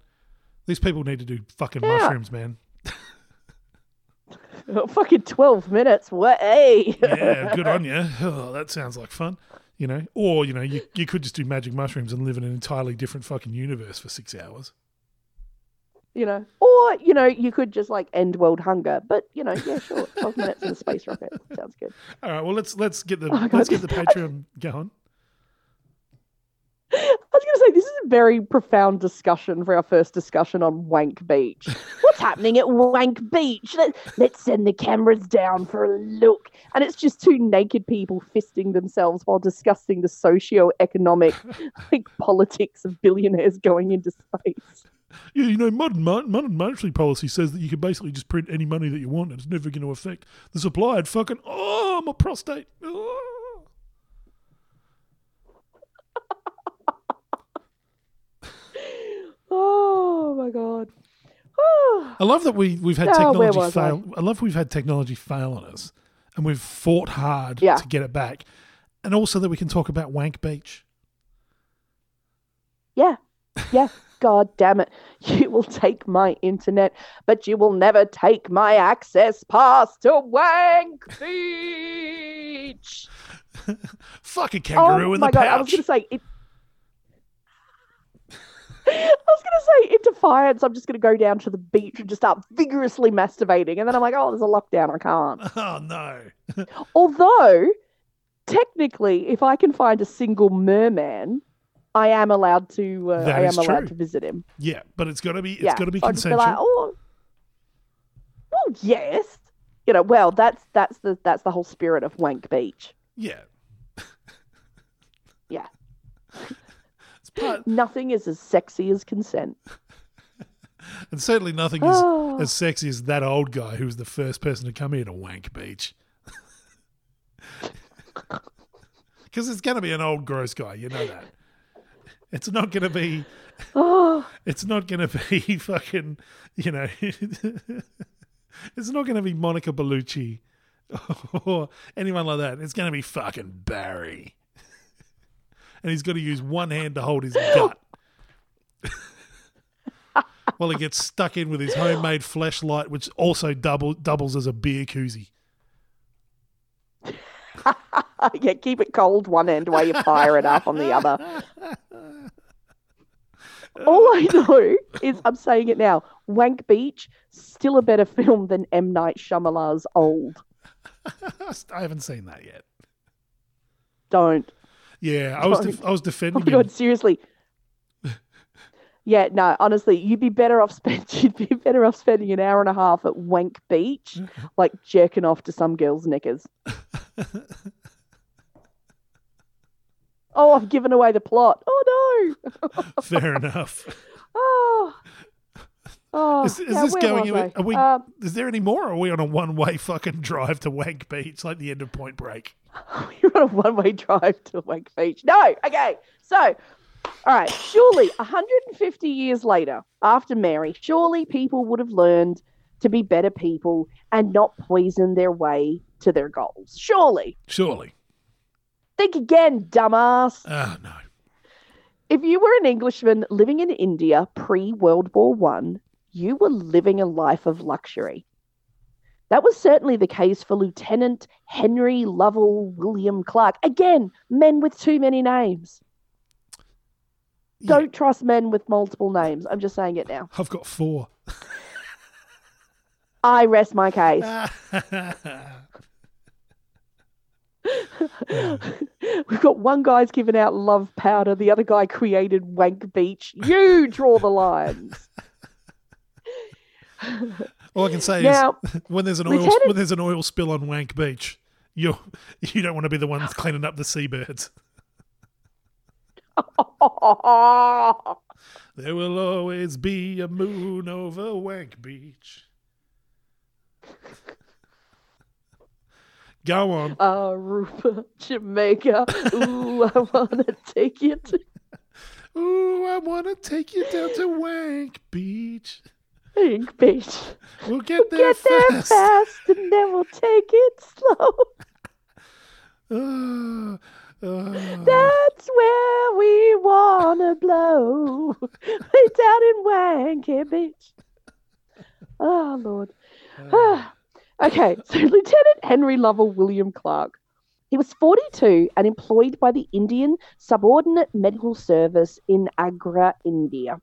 These people need to do fucking Yeah. mushrooms, man. *laughs* Oh, fucking twelve minutes. What? Hey. yeah, *laughs* good on you. Oh, that sounds like fun. You know, or you know, you you could just do magic mushrooms and live in an entirely different fucking universe for six hours. You know, or you know, you could just like end world hunger. But you know, yeah, sure, twelve minutes in a space rocket sounds good. *laughs* All right, well let's let's get the Oh let's get the Patreon going. *laughs* I was going to say this is a very profound discussion for our first discussion on Wank Beach. *laughs* What's happening at Wank Beach? Let, let's send the cameras down for a look. And it's just two naked people fisting themselves while discussing the socio-economic like politics of billionaires going into space. Yeah, you know, modern modern monetary policy says that you can basically just print any money that you want, and it's never going to affect the supply. And fucking oh, my prostate. Oh. *laughs* Oh my god. Oh, I love that we we've had Oh, technology I? fail. I? love we've had technology fail on us, and we've fought hard Yeah. to get it back, and also that we can talk about Wank Beach. yeah. Yeah. God damn it. *laughs* You will take my internet, but you will never take my access pass to Wank Beach. *laughs* Fuck a oh kangaroo oh in my the god, I was gonna say it. *laughs* I was gonna say in defiance, I'm just gonna go down to the beach and just start vigorously masturbating, and then I'm like, oh, there's a lockdown, I can't. Oh no. Although, technically, if I can find a single merman, I am allowed to. Uh, I am allowed to visit him. Yeah, but it's got to be it's yeah, got to be so consensual. like, oh, well, yes. You know, well, that's that's the that's the whole spirit of Wank Beach. yeah. *laughs* Yeah. *laughs* Part, *laughs* Nothing is as sexy as consent. and certainly nothing is Oh. *sighs* as sexy as that old guy who was the first person to come here to Wank Beach. Because it's going to be an old gross guy, you know that. It's not going to be. Oh, It's not going to be *laughs* fucking. You know. it's not going to be Monica Bellucci *laughs* or anyone like that. It's going to be fucking Barry. and he's got to use one hand to hold his gut. *laughs* While he gets stuck in with his homemade flashlight, which also double doubles as a beer koozie. yeah, keep it cold one end while you fire it up on the other. All I know is I'm saying it now. Wank Beach still a better film than M Night Shyamalan's Old. *laughs* I haven't seen that yet. Don't. Yeah, I was def- I was Oh defending my him. god, seriously. Yeah, no, honestly, you'd be better off spend *laughs* you'd be better off spending an hour and a half at Wank Beach, *laughs* like jerking off to some girl's knickers. Oh, I've given away the plot. Oh no. *laughs* Fair enough. *laughs* Oh. Oh, Is, is now this going? was Are we? Um, is there any more? Or are we on a one-way fucking drive to Wank Beach, like the end of Point Break? *laughs* You're on a one way drive to Wank Beach. No, okay. So, all right, surely 150 years later, after Mary, surely people would have learned to be better people and not poison their way to their goals. Surely. Surely. Think again, dumbass. Ah, no. If you were an Englishman living in India pre World War One, you were living a life of luxury. That was certainly the case for Lieutenant Henry Lovell William Clark. Again, men with too many names. Yeah, Don't trust men with multiple names. I'm just saying it now. I've got four. I rest my case. *laughs* *laughs* We've got one guy's given out love powder, the other guy created Wank Beach. You draw the lines. *laughs* All I can say Now, is *laughs* when there's an oil Lieutenant- when there's an oil spill on Wank Beach, you you don't want to be the one cleaning up the seabirds. There will always be a moon over Wank Beach. Go on. Aruba, Jamaica. Ooh, I want to take you to Ooh, I want to take you down to Wank Beach. Wank Beach. We'll get We'll there get there fast. fast and then we'll take it slow. Ah, *sighs* ah. That's where we wanna blow. Way down in Wanky Beach. Oh Lord. Ah. Okay, so *laughs* Lieutenant Henry Lovell William Clark. He was 42 and employed by the Indian Subordinate Medical Service in Agra, India.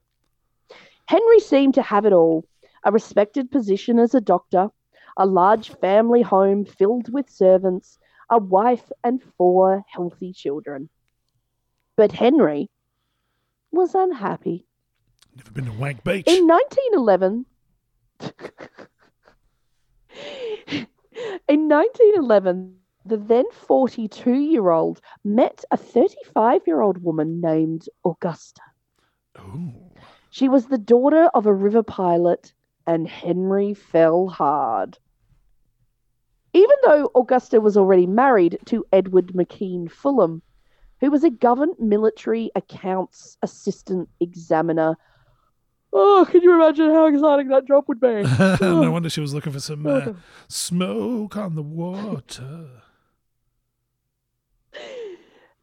Henry seemed to have it all a respected position as a doctor, a large family home filled with servants, a wife, and four healthy children. But Henry was unhappy. Never been to Wank Beach. In 1911, *laughs* *laughs* in 1911, the then 42 year old met a 35 year old woman named Augusta. Ooh. She was the daughter of a river pilot, and Henry fell hard. Even though Augusta was already married to Edward McKean Fullam, who was a government military accounts assistant examiner. Oh, can you imagine how exciting that job would be? *laughs* no wonder she was looking for some uh, smoke on the water.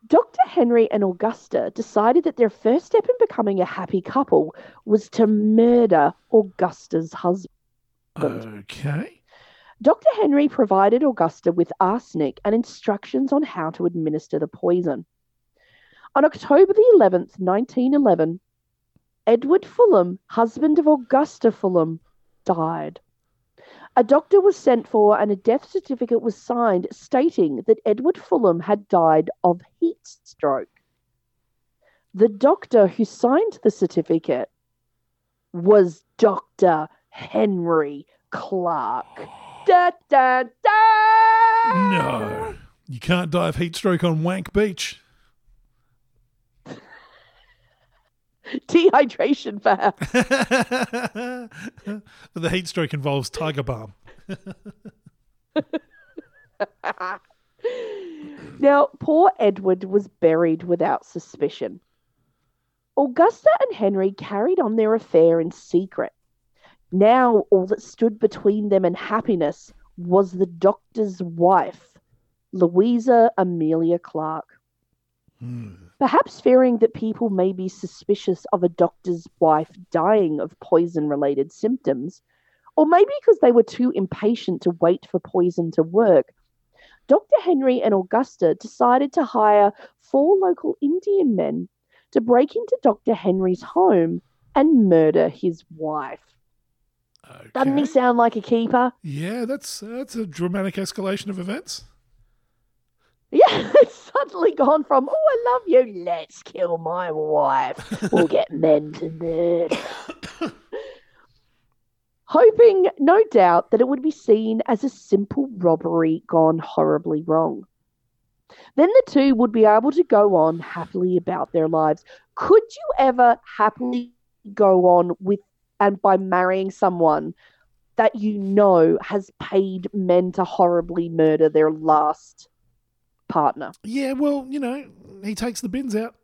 Dr. Henry and Augusta decided that their first step in becoming a happy couple was to murder Augusta's husband. Okay. Dr. Henry provided Augusta with arsenic and instructions on how to administer the poison. On October the 11th, 1911, Edward Fullam, husband of Augusta Fullam, died. A doctor was sent for and a death certificate was signed stating that Edward Fullam had died of heat stroke. The doctor who signed the certificate was Dr. Henry Clark. *gasps* Da, da, da! No. You can't die of heat stroke on Wank Beach. *laughs* Dehydration, perhaps. *laughs* but the heat stroke involves Tiger Balm. *laughs* Now, poor Edward was buried without suspicion. Augusta and Henry carried on their affair in secret. Now, all that stood between them and happiness was the doctor's wife, Louisa Amelia Clark. Hmm. Perhaps fearing that people may be suspicious of a doctor's wife dying of poison related symptoms, or maybe because they were too impatient to wait for poison to work, Dr. Henry and Augusta decided to hire four local Indian men to break into Dr. Henry's home and murder his wife. Doesn't he sound like a keeper? Yeah, that's that's a dramatic escalation of events. Yeah, *laughs* it's suddenly gone from, oh, I love you, let's kill my wife. We'll get *laughs* men to murder. Hoping, no doubt, that it would be seen as a simple robbery gone horribly wrong. Then the two would be able to go on happily about their lives. Could you ever happily go on with and by marrying someone that you know has paid men to horribly murder their last partner? Yeah, well, you know, he takes the bins out.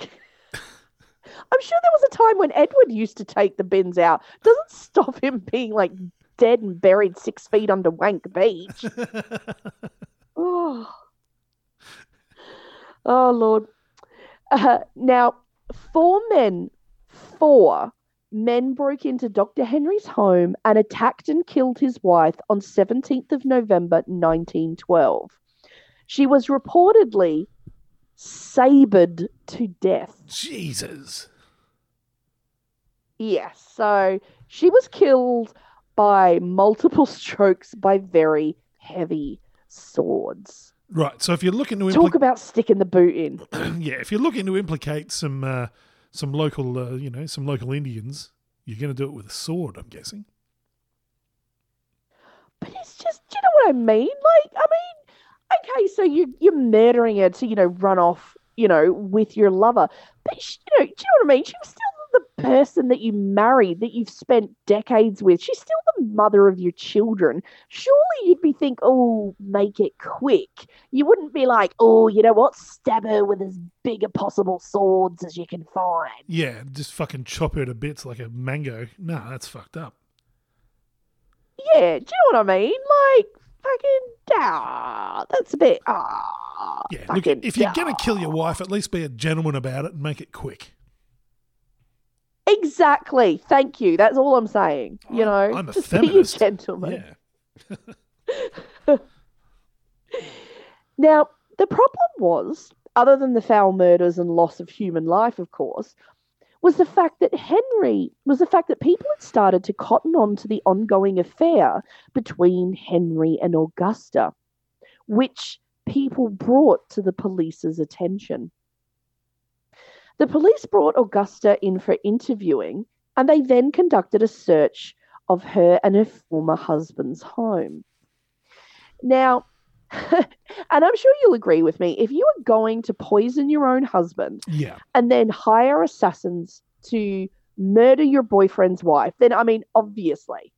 I'm sure there was a time when Edward used to take the bins out. Doesn't stop him being like dead and buried six feet under Wank Beach. *laughs* oh. oh, Lord. Uh, now, four men, four men broke into Dr. Henry's home and attacked and killed his wife on 17th of November 1912. She was reportedly sabered to death. Jesus. Yes. So she was killed by multiple *laughs* strokes by very heavy swords. Right. So if you're looking to Talk about sticking the boot in. *clears throat* yeah, if you're looking to implicate some uh, some local, uh, you know, some local Indians, you're going to do it with a sword. I'm guessing. But it's just, do you know what I mean? Like, I mean, okay, so you you're murdering her to, you know, run off, you know, with your lover. But she, you know, do you know what I mean? She was still person that you married, that you've spent decades with. She's still the mother of your children. Surely you'd be think, oh, make it quick. You wouldn't be like, oh, you know what? Stab her with as big a possible swords as you can find. Yeah, just fucking chop her to bits like a mango. Nah, that's fucked up. Yeah, do you know what I mean? Like, fucking, ah, that's a bit, ah. Yeah, look, if you're going to kill your wife, at least be a gentleman about it and make it quick. Exactly. Thank you. That's all I'm saying. You know, I'm a *laughs* just feminist. be a gentleman. Yeah. *laughs* Now, the problem was, other than the foul murders and loss of human life, of course, was the fact that Henry was the fact that people had started to cotton on to the ongoing affair between Henry and Augusta, which people brought to the police's attention. The police brought Augusta in for interviewing, and they then conducted a search of her and her former husband's home. Now, *laughs* and I'm sure you'll agree with me, if you are going to poison your own husband Yeah. and then hire assassins to murder your boyfriend's wife, then I mean, obviously,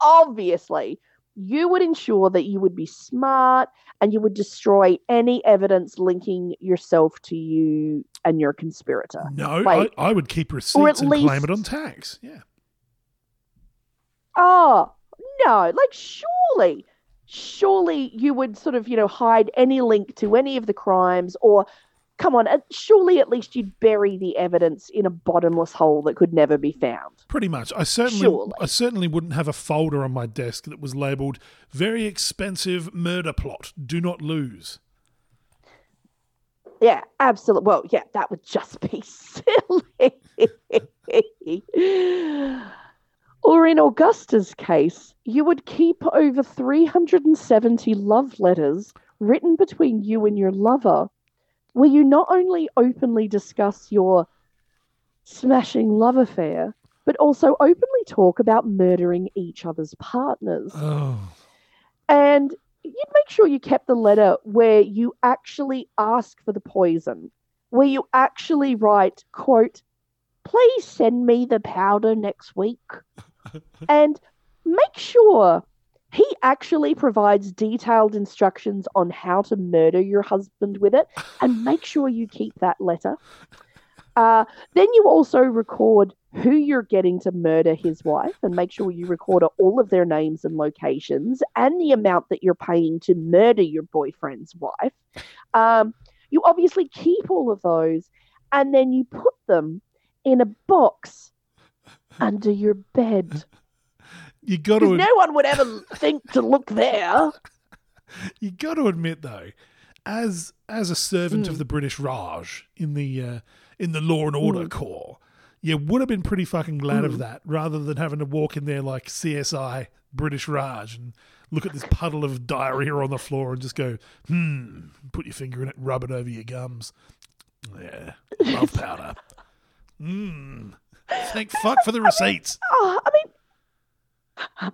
obviously, you would ensure that you would be smart and you would destroy any evidence linking yourself to you and your conspirator. No, Like, I, I would keep receipts and claim it on tax. Yeah. Oh, no, like surely, surely you would sort of, you know, hide any link to any of the crimes or come on, surely at least you'd bury the evidence in a bottomless hole that could never be found. Pretty much. I certainly Surely. I certainly wouldn't have a folder on my desk that was labeled very expensive murder plot. Do not lose. Yeah, absolutely. Well, yeah, that would just be *laughs* silly. or in Augusta's case, you would keep over 370 love letters written between you and your lover, where you not only openly discuss your smashing love affair, but also openly talk about murdering each other's partners. Oh. And you'd make sure you kept the letter where you actually ask for the poison, where you actually write, quote, please send me the powder next week. *laughs* and make sure he actually provides detailed instructions on how to murder your husband with it, and make sure you keep that letter. Uh, then you also record who you're getting to murder his wife and make sure you record all of their names and locations and the amount that you're paying to murder your boyfriend's wife. Um, you obviously keep all of those and then you put them in a box under your bed. You got to no one would ever *laughs* think to look there. you got to admit though, as as a servant of the British Raj in the uh, in the Law and Order Corps, you would have been pretty fucking glad of that, rather than having to walk in there like CSI British Raj and look at this puddle of diarrhea on the floor and just go, hmm, put your finger in it, rub it over your gums. Yeah, love powder. *laughs* Hmm. Thank fuck for the receipts. Oh, I mean, I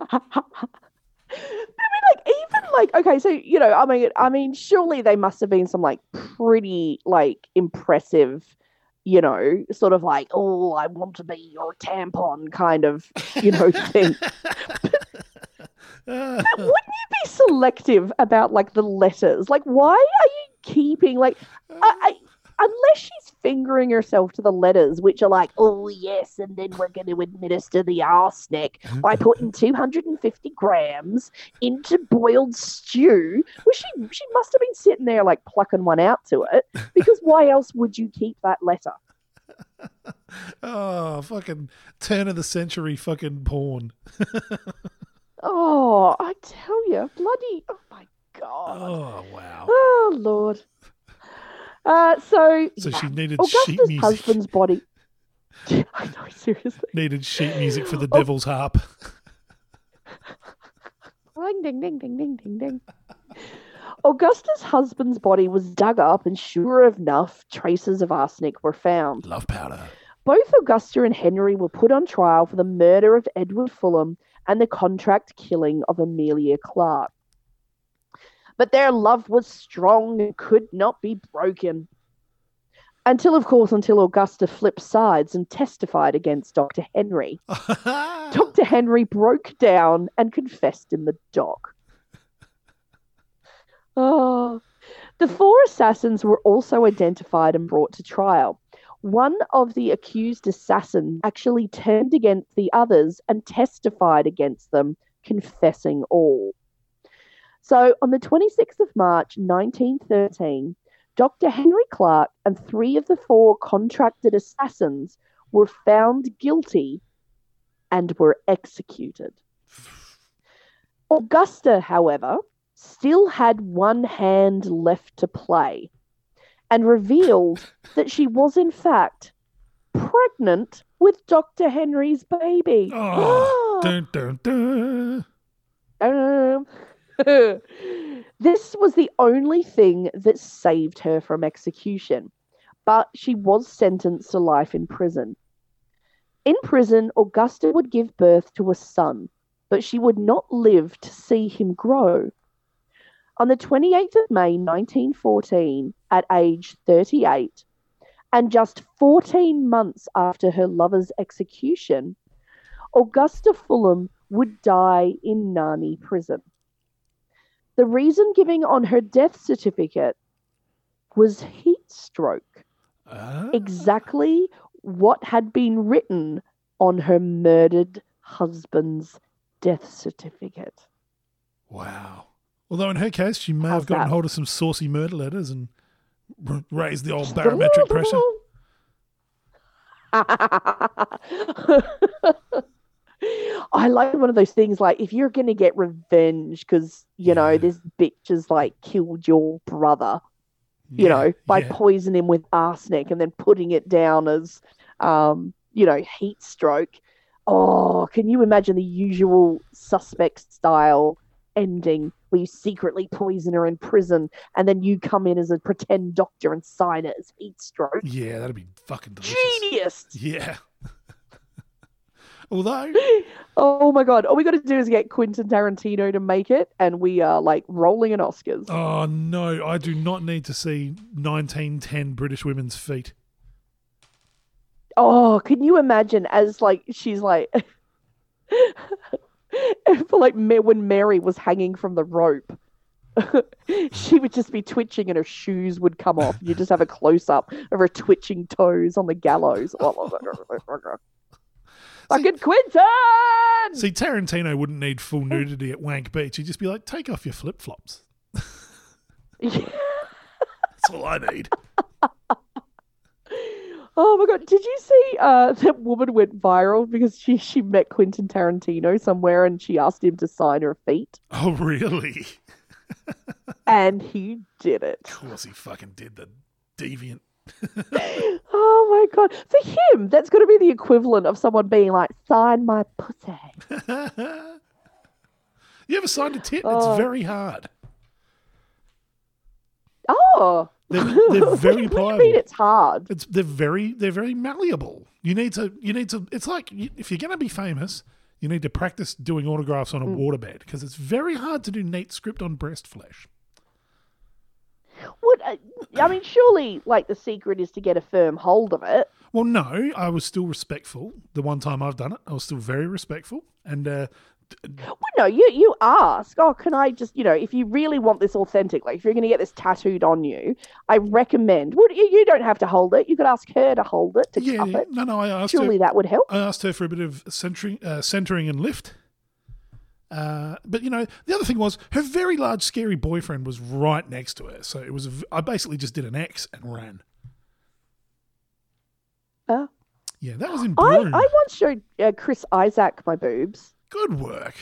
mean, like even like okay, so you know, I mean, I mean, surely they must have been some like pretty like impressive, you know, sort of like oh, I want to be your tampon kind of, you know, *laughs* thing. But wouldn't you be selective about like the letters? Like, why are you keeping like, I, I, unless she's fingering herself to the letters, which are like, oh yes, and then we're going to administer the arsenic by *laughs* putting two hundred and fifty grams into boiled stew. Well, she she must have been sitting there like plucking one out to it, because why *laughs* else would you keep that letter? Oh, fucking turn of the century fucking porn. *laughs* Oh, I tell you, bloody, oh my god. Oh, wow. Oh Lord. Uh, so So she yeah. needed sheet music. Augusta's husband's body. *laughs* I know, seriously. Needed sheet music for the Oh. devil's harp. Ding, ding, ding, ding, ding, ding, ding. Augusta's husband's body was dug up, and sure enough, traces of arsenic were found. Love powder. Both Augusta and Henry were put on trial for the murder of Edward Fullam and the contract killing of Amelia Clark. But their love was strong and could not be broken. Until, of course, until Augusta flipped sides and testified against Dr. Henry. *laughs* Dr. Henry broke down and confessed in the dock. Oh. *laughs* The four assassins were also identified and brought to trial. One of the accused assassins actually turned against the others and testified against them, confessing all. So, on the 26th of March 1913, Dr. Henry Clark and three of the four contracted assassins were found guilty and were executed. Augusta, however, still had one hand left to play and revealed that she was, in fact, pregnant with Dr. Henry's baby. Oh, *gasps* dun, dun, dun. Um, *laughs* this was the only thing that saved her from execution, but she was sentenced to life in prison. In prison, Augusta would give birth to a son, but she would not live to see him grow. On the 28th of May 1914, at age 38, and just 14 months after her lover's execution, Augusta Fullam would die in Naini prison. The reason given on her death certificate was heat stroke, Ah. exactly what had been written on her murdered husband's death certificate. Wow. Although in her case, she may How's have gotten that? hold of some saucy murder letters and r- raised the old barometric pressure. *laughs* *laughs* I like one of those things like if you're gonna get revenge because you know this bitch has like killed your brother, you Yeah, know, by yeah. poisoning him with arsenic and then putting it down as, um, you know, heat stroke. Oh, can you imagine the usual suspect style ending where you secretly poison her in prison and then you come in as a pretend doctor and sign it as heat stroke? Yeah, that'd be fucking delicious. Genius! Yeah. Although, *laughs* Oh my god! All we got to do is get Quentin Tarantino to make it, and we are like rolling in Oscars. oh no, I do not need to see 1910 British women's feet. Oh, can you imagine as like she's like *laughs* for like when Mary was hanging from the rope. *laughs* she would just be twitching and her shoes would come off. You just have a close up of her twitching toes on the gallows. Oh, Fucking Quentin! See, Tarantino wouldn't need full nudity at Wank Beach. He'd just be like, take off your flip flops. That's all I need. *laughs* Oh my god! Did you see uh, *laughs* that woman went viral because she she met Quentin Tarantino somewhere and she asked him to sign her feet Oh, really? and he did it. Of course he fucking did the deviant. *laughs* Oh my god! For him, that's going to be the equivalent of someone being like, "Sign my pussy." *laughs* You ever signed a tit? Oh. It's very hard. Oh, They're, *laughs* they're very what do you pliable. mean it's hard? It's they're very they're very malleable. You need to you need to. It's like if you're going to be famous, you need to practice doing autographs on a Mm. waterbed because it's very hard to do neat script on breast flesh. What? Uh, I mean, surely, like the secret is to get a firm hold of it. Well, no, I was still respectful. The one time I've done it, I was still very respectful. And uh, Well, no, you you ask. Oh, can I just you know, if you really want this authentic, like if you're going to get this tattooed on you, I recommend. Well, you, you don't have to hold it. You could ask her to hold it to yeah, cuff it. no, no, I asked Surely her. that would help. I asked her for a bit of centering, uh, centering and lift. Uh, but you know, the other thing was her very large, scary boyfriend was right next to her. So it was. I basically just did an X and ran. Oh. Yeah, that was in I, I once showed uh, Chris Isaak my boobs. Good work.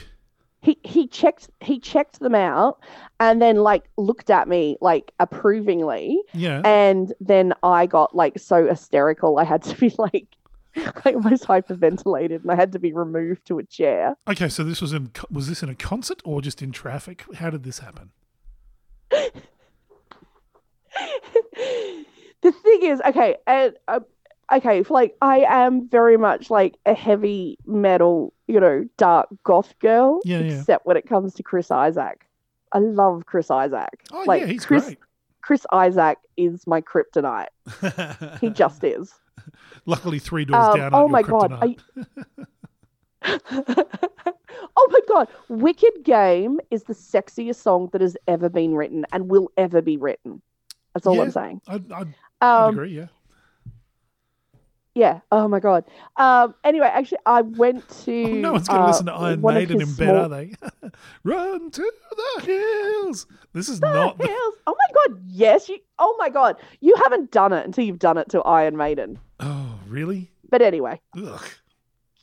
He he checked he checked them out and then like looked at me like approvingly. Yeah. And then I got like so hysterical I had to be *laughs* like *laughs* like almost hyperventilated and I had to be removed to a chair. Okay, so this was in was this in a concert or just in traffic? How did this happen? *laughs* the thing is, okay, and uh, okay, like I am very much like a heavy metal, you know, dark goth girl. Yeah, yeah. Except when it comes to Chris Isaak, I love Chris Isaak. Oh like, yeah, he's Chris, great. Chris Isaak is my kryptonite. *laughs* He just is. *laughs* Luckily, three doors Um, down. oh my god! I... *laughs* oh my god! Wicked Game is the sexiest song that has ever been written and will ever be written. That's all Yeah, I'm saying. I'd, I'd Um, agree. Yeah. Yeah. Oh my god. Um. Anyway, actually, I went to. Oh, no one's going to uh, listen to Iron Maiden in bed, small- are they? *laughs* Run to the hills. This is not. The, Hills. Oh my god. Yes. You. Oh my god. You haven't done it until you've done it to Iron Maiden. oh, really? But anyway, Ugh.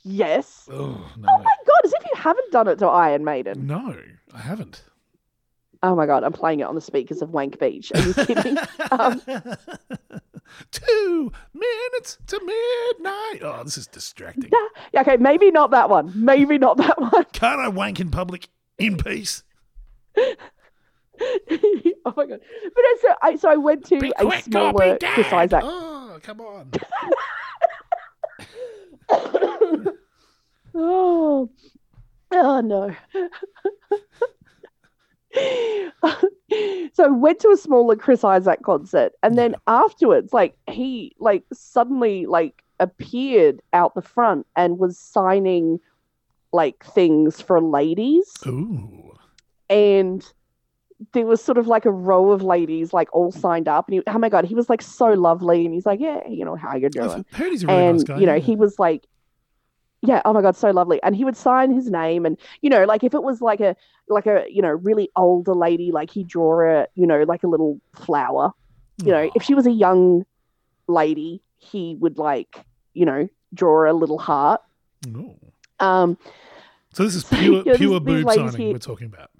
yes. Oh no. Oh my god. As if you haven't done it to Iron Maiden. No, I haven't. Oh my god. I'm playing it on the speakers of Wank Beach. Are you kidding? *laughs* um, Two minutes to midnight. Oh, this is distracting. yeah, okay. Maybe not that one. Maybe not that one. *laughs* Can't I wank in public in peace? *laughs* oh my god! But so I so I went to Be a quick smaller Chris Oh, come on. *laughs* *coughs* Oh, oh no. *laughs* so went to a smaller Chris Isaak concert, and then afterwards, like he like suddenly like appeared out the front and was signing like things for ladies, Ooh. and there was sort of like a row of ladies like all signed up, and he, oh my god, he was like so lovely, and he's like, yeah, you know how you're doing, I've heard he's a really and nice guy. you know yeah. he was like yeah oh my god so lovely. And he would sign his name and you know like if it was like a like a you know really older lady like he'd draw a you know like a little flower. You know if she was a young lady he would like you know draw a little heart. Ooh. um So this is So, pure *laughs* yeah, these- pure these boob signing here- we're talking about.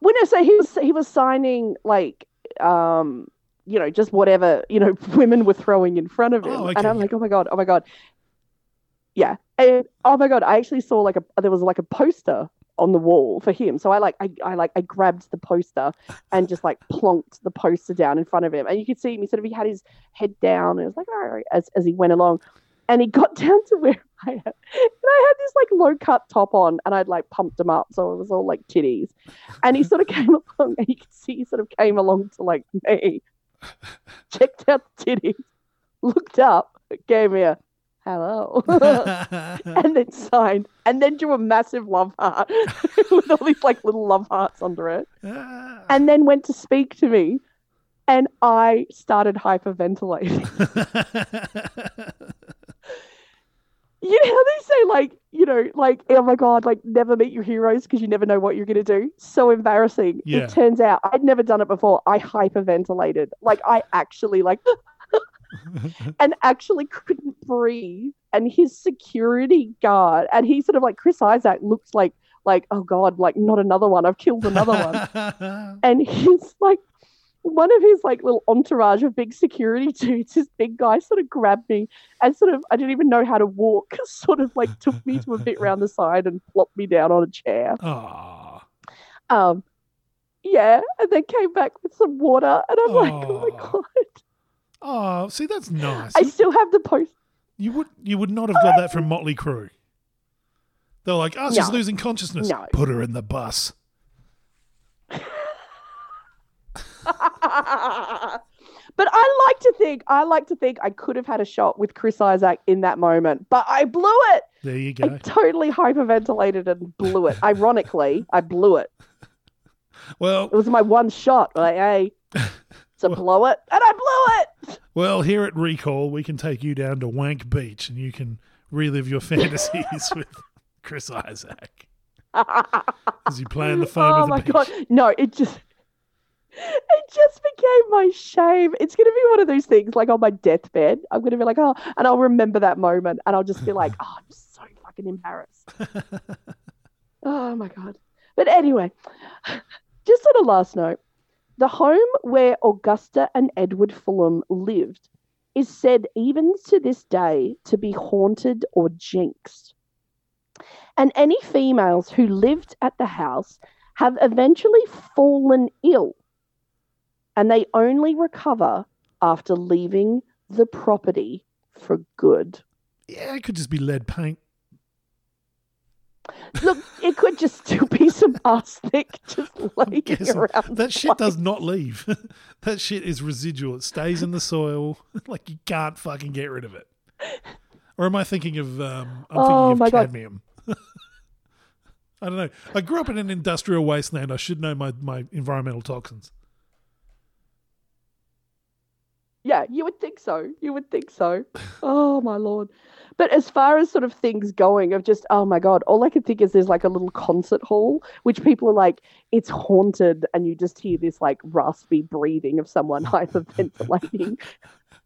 when I say he was he was signing like um you know just whatever you know *laughs* women were throwing in front of him. Oh, and I'm like oh my god oh my god yeah. And oh my god I actually saw like a there was like a poster on the wall for him. So I like I, I like I grabbed the poster and just like plonked the poster down in front of him. And you could see him he sort of he had his head down and it was like right as, as he went along. And he got *laughs* down to where I had, and I had this like low cut top on, and I'd like pumped him up, so it was all like titties. And he sort of *laughs* came along, and you could see he sort of came along to like me, *laughs* checked out the titties, looked up, gave me a hello, *laughs* and then signed, and then drew a massive love heart *laughs* with all these like little love hearts under it, Ah. and then went to speak to me. And I started hyperventilating. *laughs* you know how they say like you know like oh my god like never meet your heroes because you never know what you're going to do so embarrassing Yeah. it turns out i'd never done it before i hyperventilated like i actually like *laughs* and actually couldn't breathe. And his security guard, and he sort of like Chris Isaak looks like like oh god, like not another one. I've killed another one. *laughs* and he's like one of his like little entourage of big security *laughs* dudes, this big guy sort of grabbed me and sort of I didn't even know how to walk, sort of like took me to a bit round the side and plopped me down on a chair. Aw. Um yeah, and then came back with some water and I'm like, oh my god. Oh, see, that's nice. I still have the post You would you would not have got that from um, Motley Crue. They're like, oh, she's No. losing consciousness. No. Put her in the bus. *laughs* but I like to think I like to think I could have had a shot with Chris Isaak in that moment, but I blew it. There you I go. totally hyperventilated and blew it. Ironically, I blew it. *laughs* Well, It was my one shot. Like, hey, *laughs* to blow it, and I blew it. well, here at Recall, we can take you down to Wank Beach and you can relive your *laughs* fantasies with Chris Isaak *laughs* as he play in the foam oh of the my beach. god, no! It just it just became my shame. It's gonna be one of those things like on my deathbed. I'm gonna be like, oh, and I'll remember that moment, and I'll just be like, *laughs* oh, I'm so fucking embarrassed. oh my god. But anyway, just on a last note, the home where Augusta and Edward Fullam lived is said even to this day to be haunted or jinxed. And any females who lived at the house have eventually fallen ill and they only recover after leaving the property for good. Yeah, it could just be lead paint. Look, it could just *laughs* still be some arsenic just *laughs* laying around. that shit does not leave. *laughs* that shit is residual. It stays in the soil. like you can't fucking get rid of it. Or am I thinking of um I'm Oh thinking my of God. cadmium? I don't know. I grew up in an industrial wasteland. I should know my, my environmental toxins. Yeah, you would think so. You would think so. Oh my lord. But as far as sort of things going, of just oh my god, all I can think is there's like a little concert hall which people are like, it's haunted, and you just hear this like raspy breathing of someone *laughs* hyperventilating.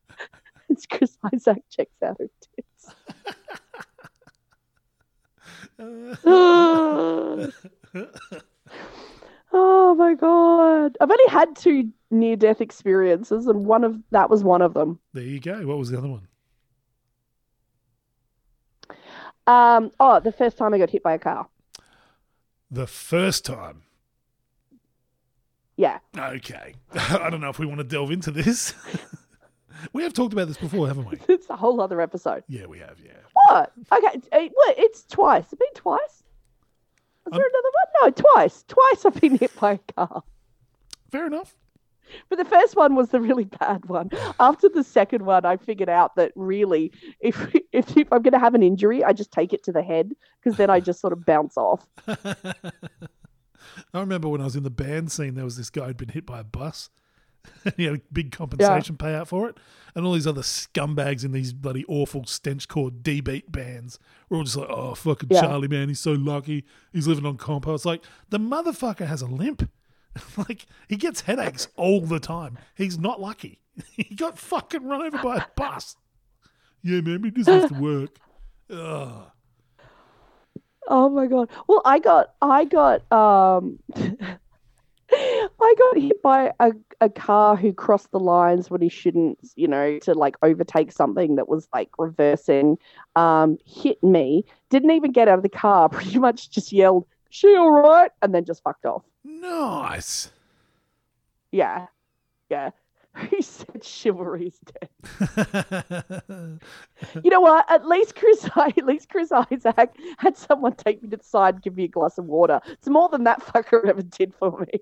*laughs* it's Chris Isaak checks out her tits. *laughs* *sighs* oh my god. I've only had two near death experiences and one of that was one of them. There you go. What was the other one? Um oh, the first time I got hit by a car. The first time. Yeah. Okay. *laughs* I don't know if we want to delve into this. *laughs* we have talked about this before, haven't we? *laughs* It's a whole other episode. Yeah, we have, yeah. What? Okay, it's- what? It's twice. It's been twice. Is there another one? No, twice. Twice I've been hit by a car. Fair enough. But the first one was the really bad one. After the second one, I figured out that really, if *laughs* if, if I'm going to have an injury, I just take it to the head because then I just sort of bounce off. *laughs* I remember when I was in the band scene, there was this guy who'd been hit by a bus. *laughs* he had a big compensation payout for it. And all these other scumbags in these bloody awful stench core D beat bands were all just like, oh, fucking Yeah. Charlie, man, he's so lucky. He's living on compo. It's like, the motherfucker has a limp. *laughs* like, he gets headaches all the time. He's not lucky. *laughs* he got fucking run over by a bus. Yeah, man, he just has to work. Ugh. Oh my god. Well, I got I got um *laughs* I got hit by a, a car who crossed the lines when he shouldn't, you know, to like overtake something that was like reversing. Um, hit me, didn't even get out of the car, *laughs* pretty much just yelled, She all right? And then just fucked off. Nice. Yeah. Yeah. *laughs* He said chivalry is dead. *laughs* You know what? At least Chris, *laughs* at least Chris Isaak had someone take me to the side and give me a glass of water. It's more than that fucker ever did for me.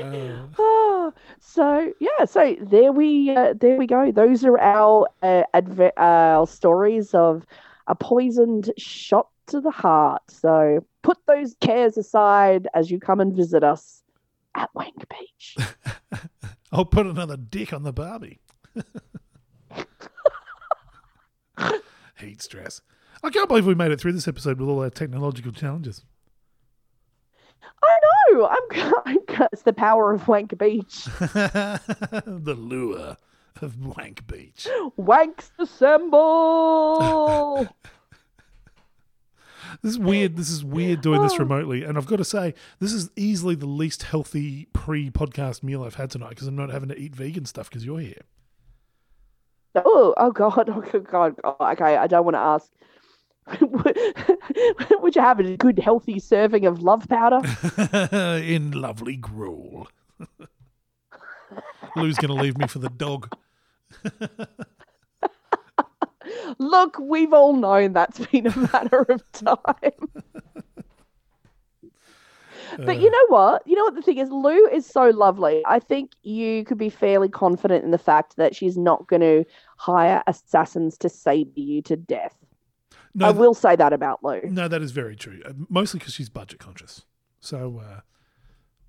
Uh, Ah, so yeah, so there we uh, there we go. Those are our uh, adve- our stories of a poisoned shot to the heart. So put those cares aside as you come and visit us at Wank Beach. *laughs* I'll put another dick on the Barbie. *laughs* Heat stress. I can't believe we made it through this episode with all our technological challenges. I I'm, *laughs* I'm it's the power of Wank Beach. the lure of Wank Beach. Wanks assemble. This is weird. This is weird doing this remotely, and I've got to say, this is easily the least healthy pre-podcast meal I've had tonight because I'm not having to eat vegan stuff because you're here. oh, oh God, *laughs* oh God. Oh, okay, I don't want to ask. *laughs* Would you have a good, healthy serving of love powder? *laughs* In lovely gruel. Lou's going to leave me for the dog. Look, we've all known that's been a *laughs* matter of time. But you know what? You know what the thing is? Lou is so lovely. I think you could be fairly confident in the fact that she's not going to hire assassins to saber you to death. No, I will say that about Lou. No, that is very true. Uh, Mostly because she's budget conscious. So, uh,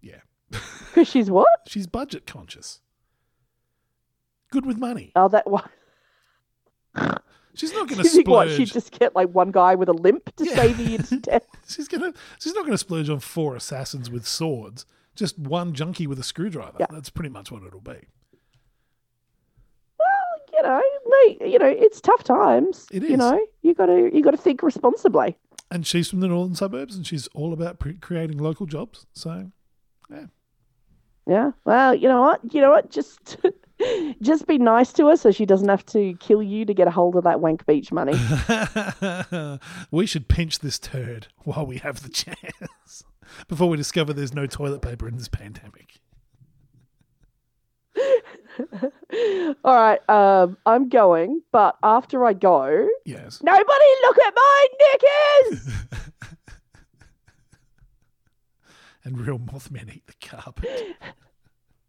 yeah, *laughs* Because she's what? she's budget conscious. Good with money. Oh, that *laughs* one. *laughs* She's not going to You what? splurge. She'd just get like one guy with a limp to Yeah. saber you to death. She's gonna. She's not going to splurge on four assassins with swords. Just one junkie with a screwdriver. Yeah. That's pretty much what it'll be. Well, you know, mate, you know, it's tough times. It You know, you got to you got to think responsibly. And she's from the northern suburbs, and she's all about pre- creating local jobs. So, yeah. Yeah. Well, you know what? You know what? Just *laughs* just be nice to her so she doesn't have to kill you to get a hold of that wank beach money. *laughs* we should pinch this turd while we have the chance *laughs* before we discover there's no toilet paper in this pandemic. *laughs* All right, um, I'm going, but after I go, Yes. nobody look at my knickers. And real Mothman eat the carpet.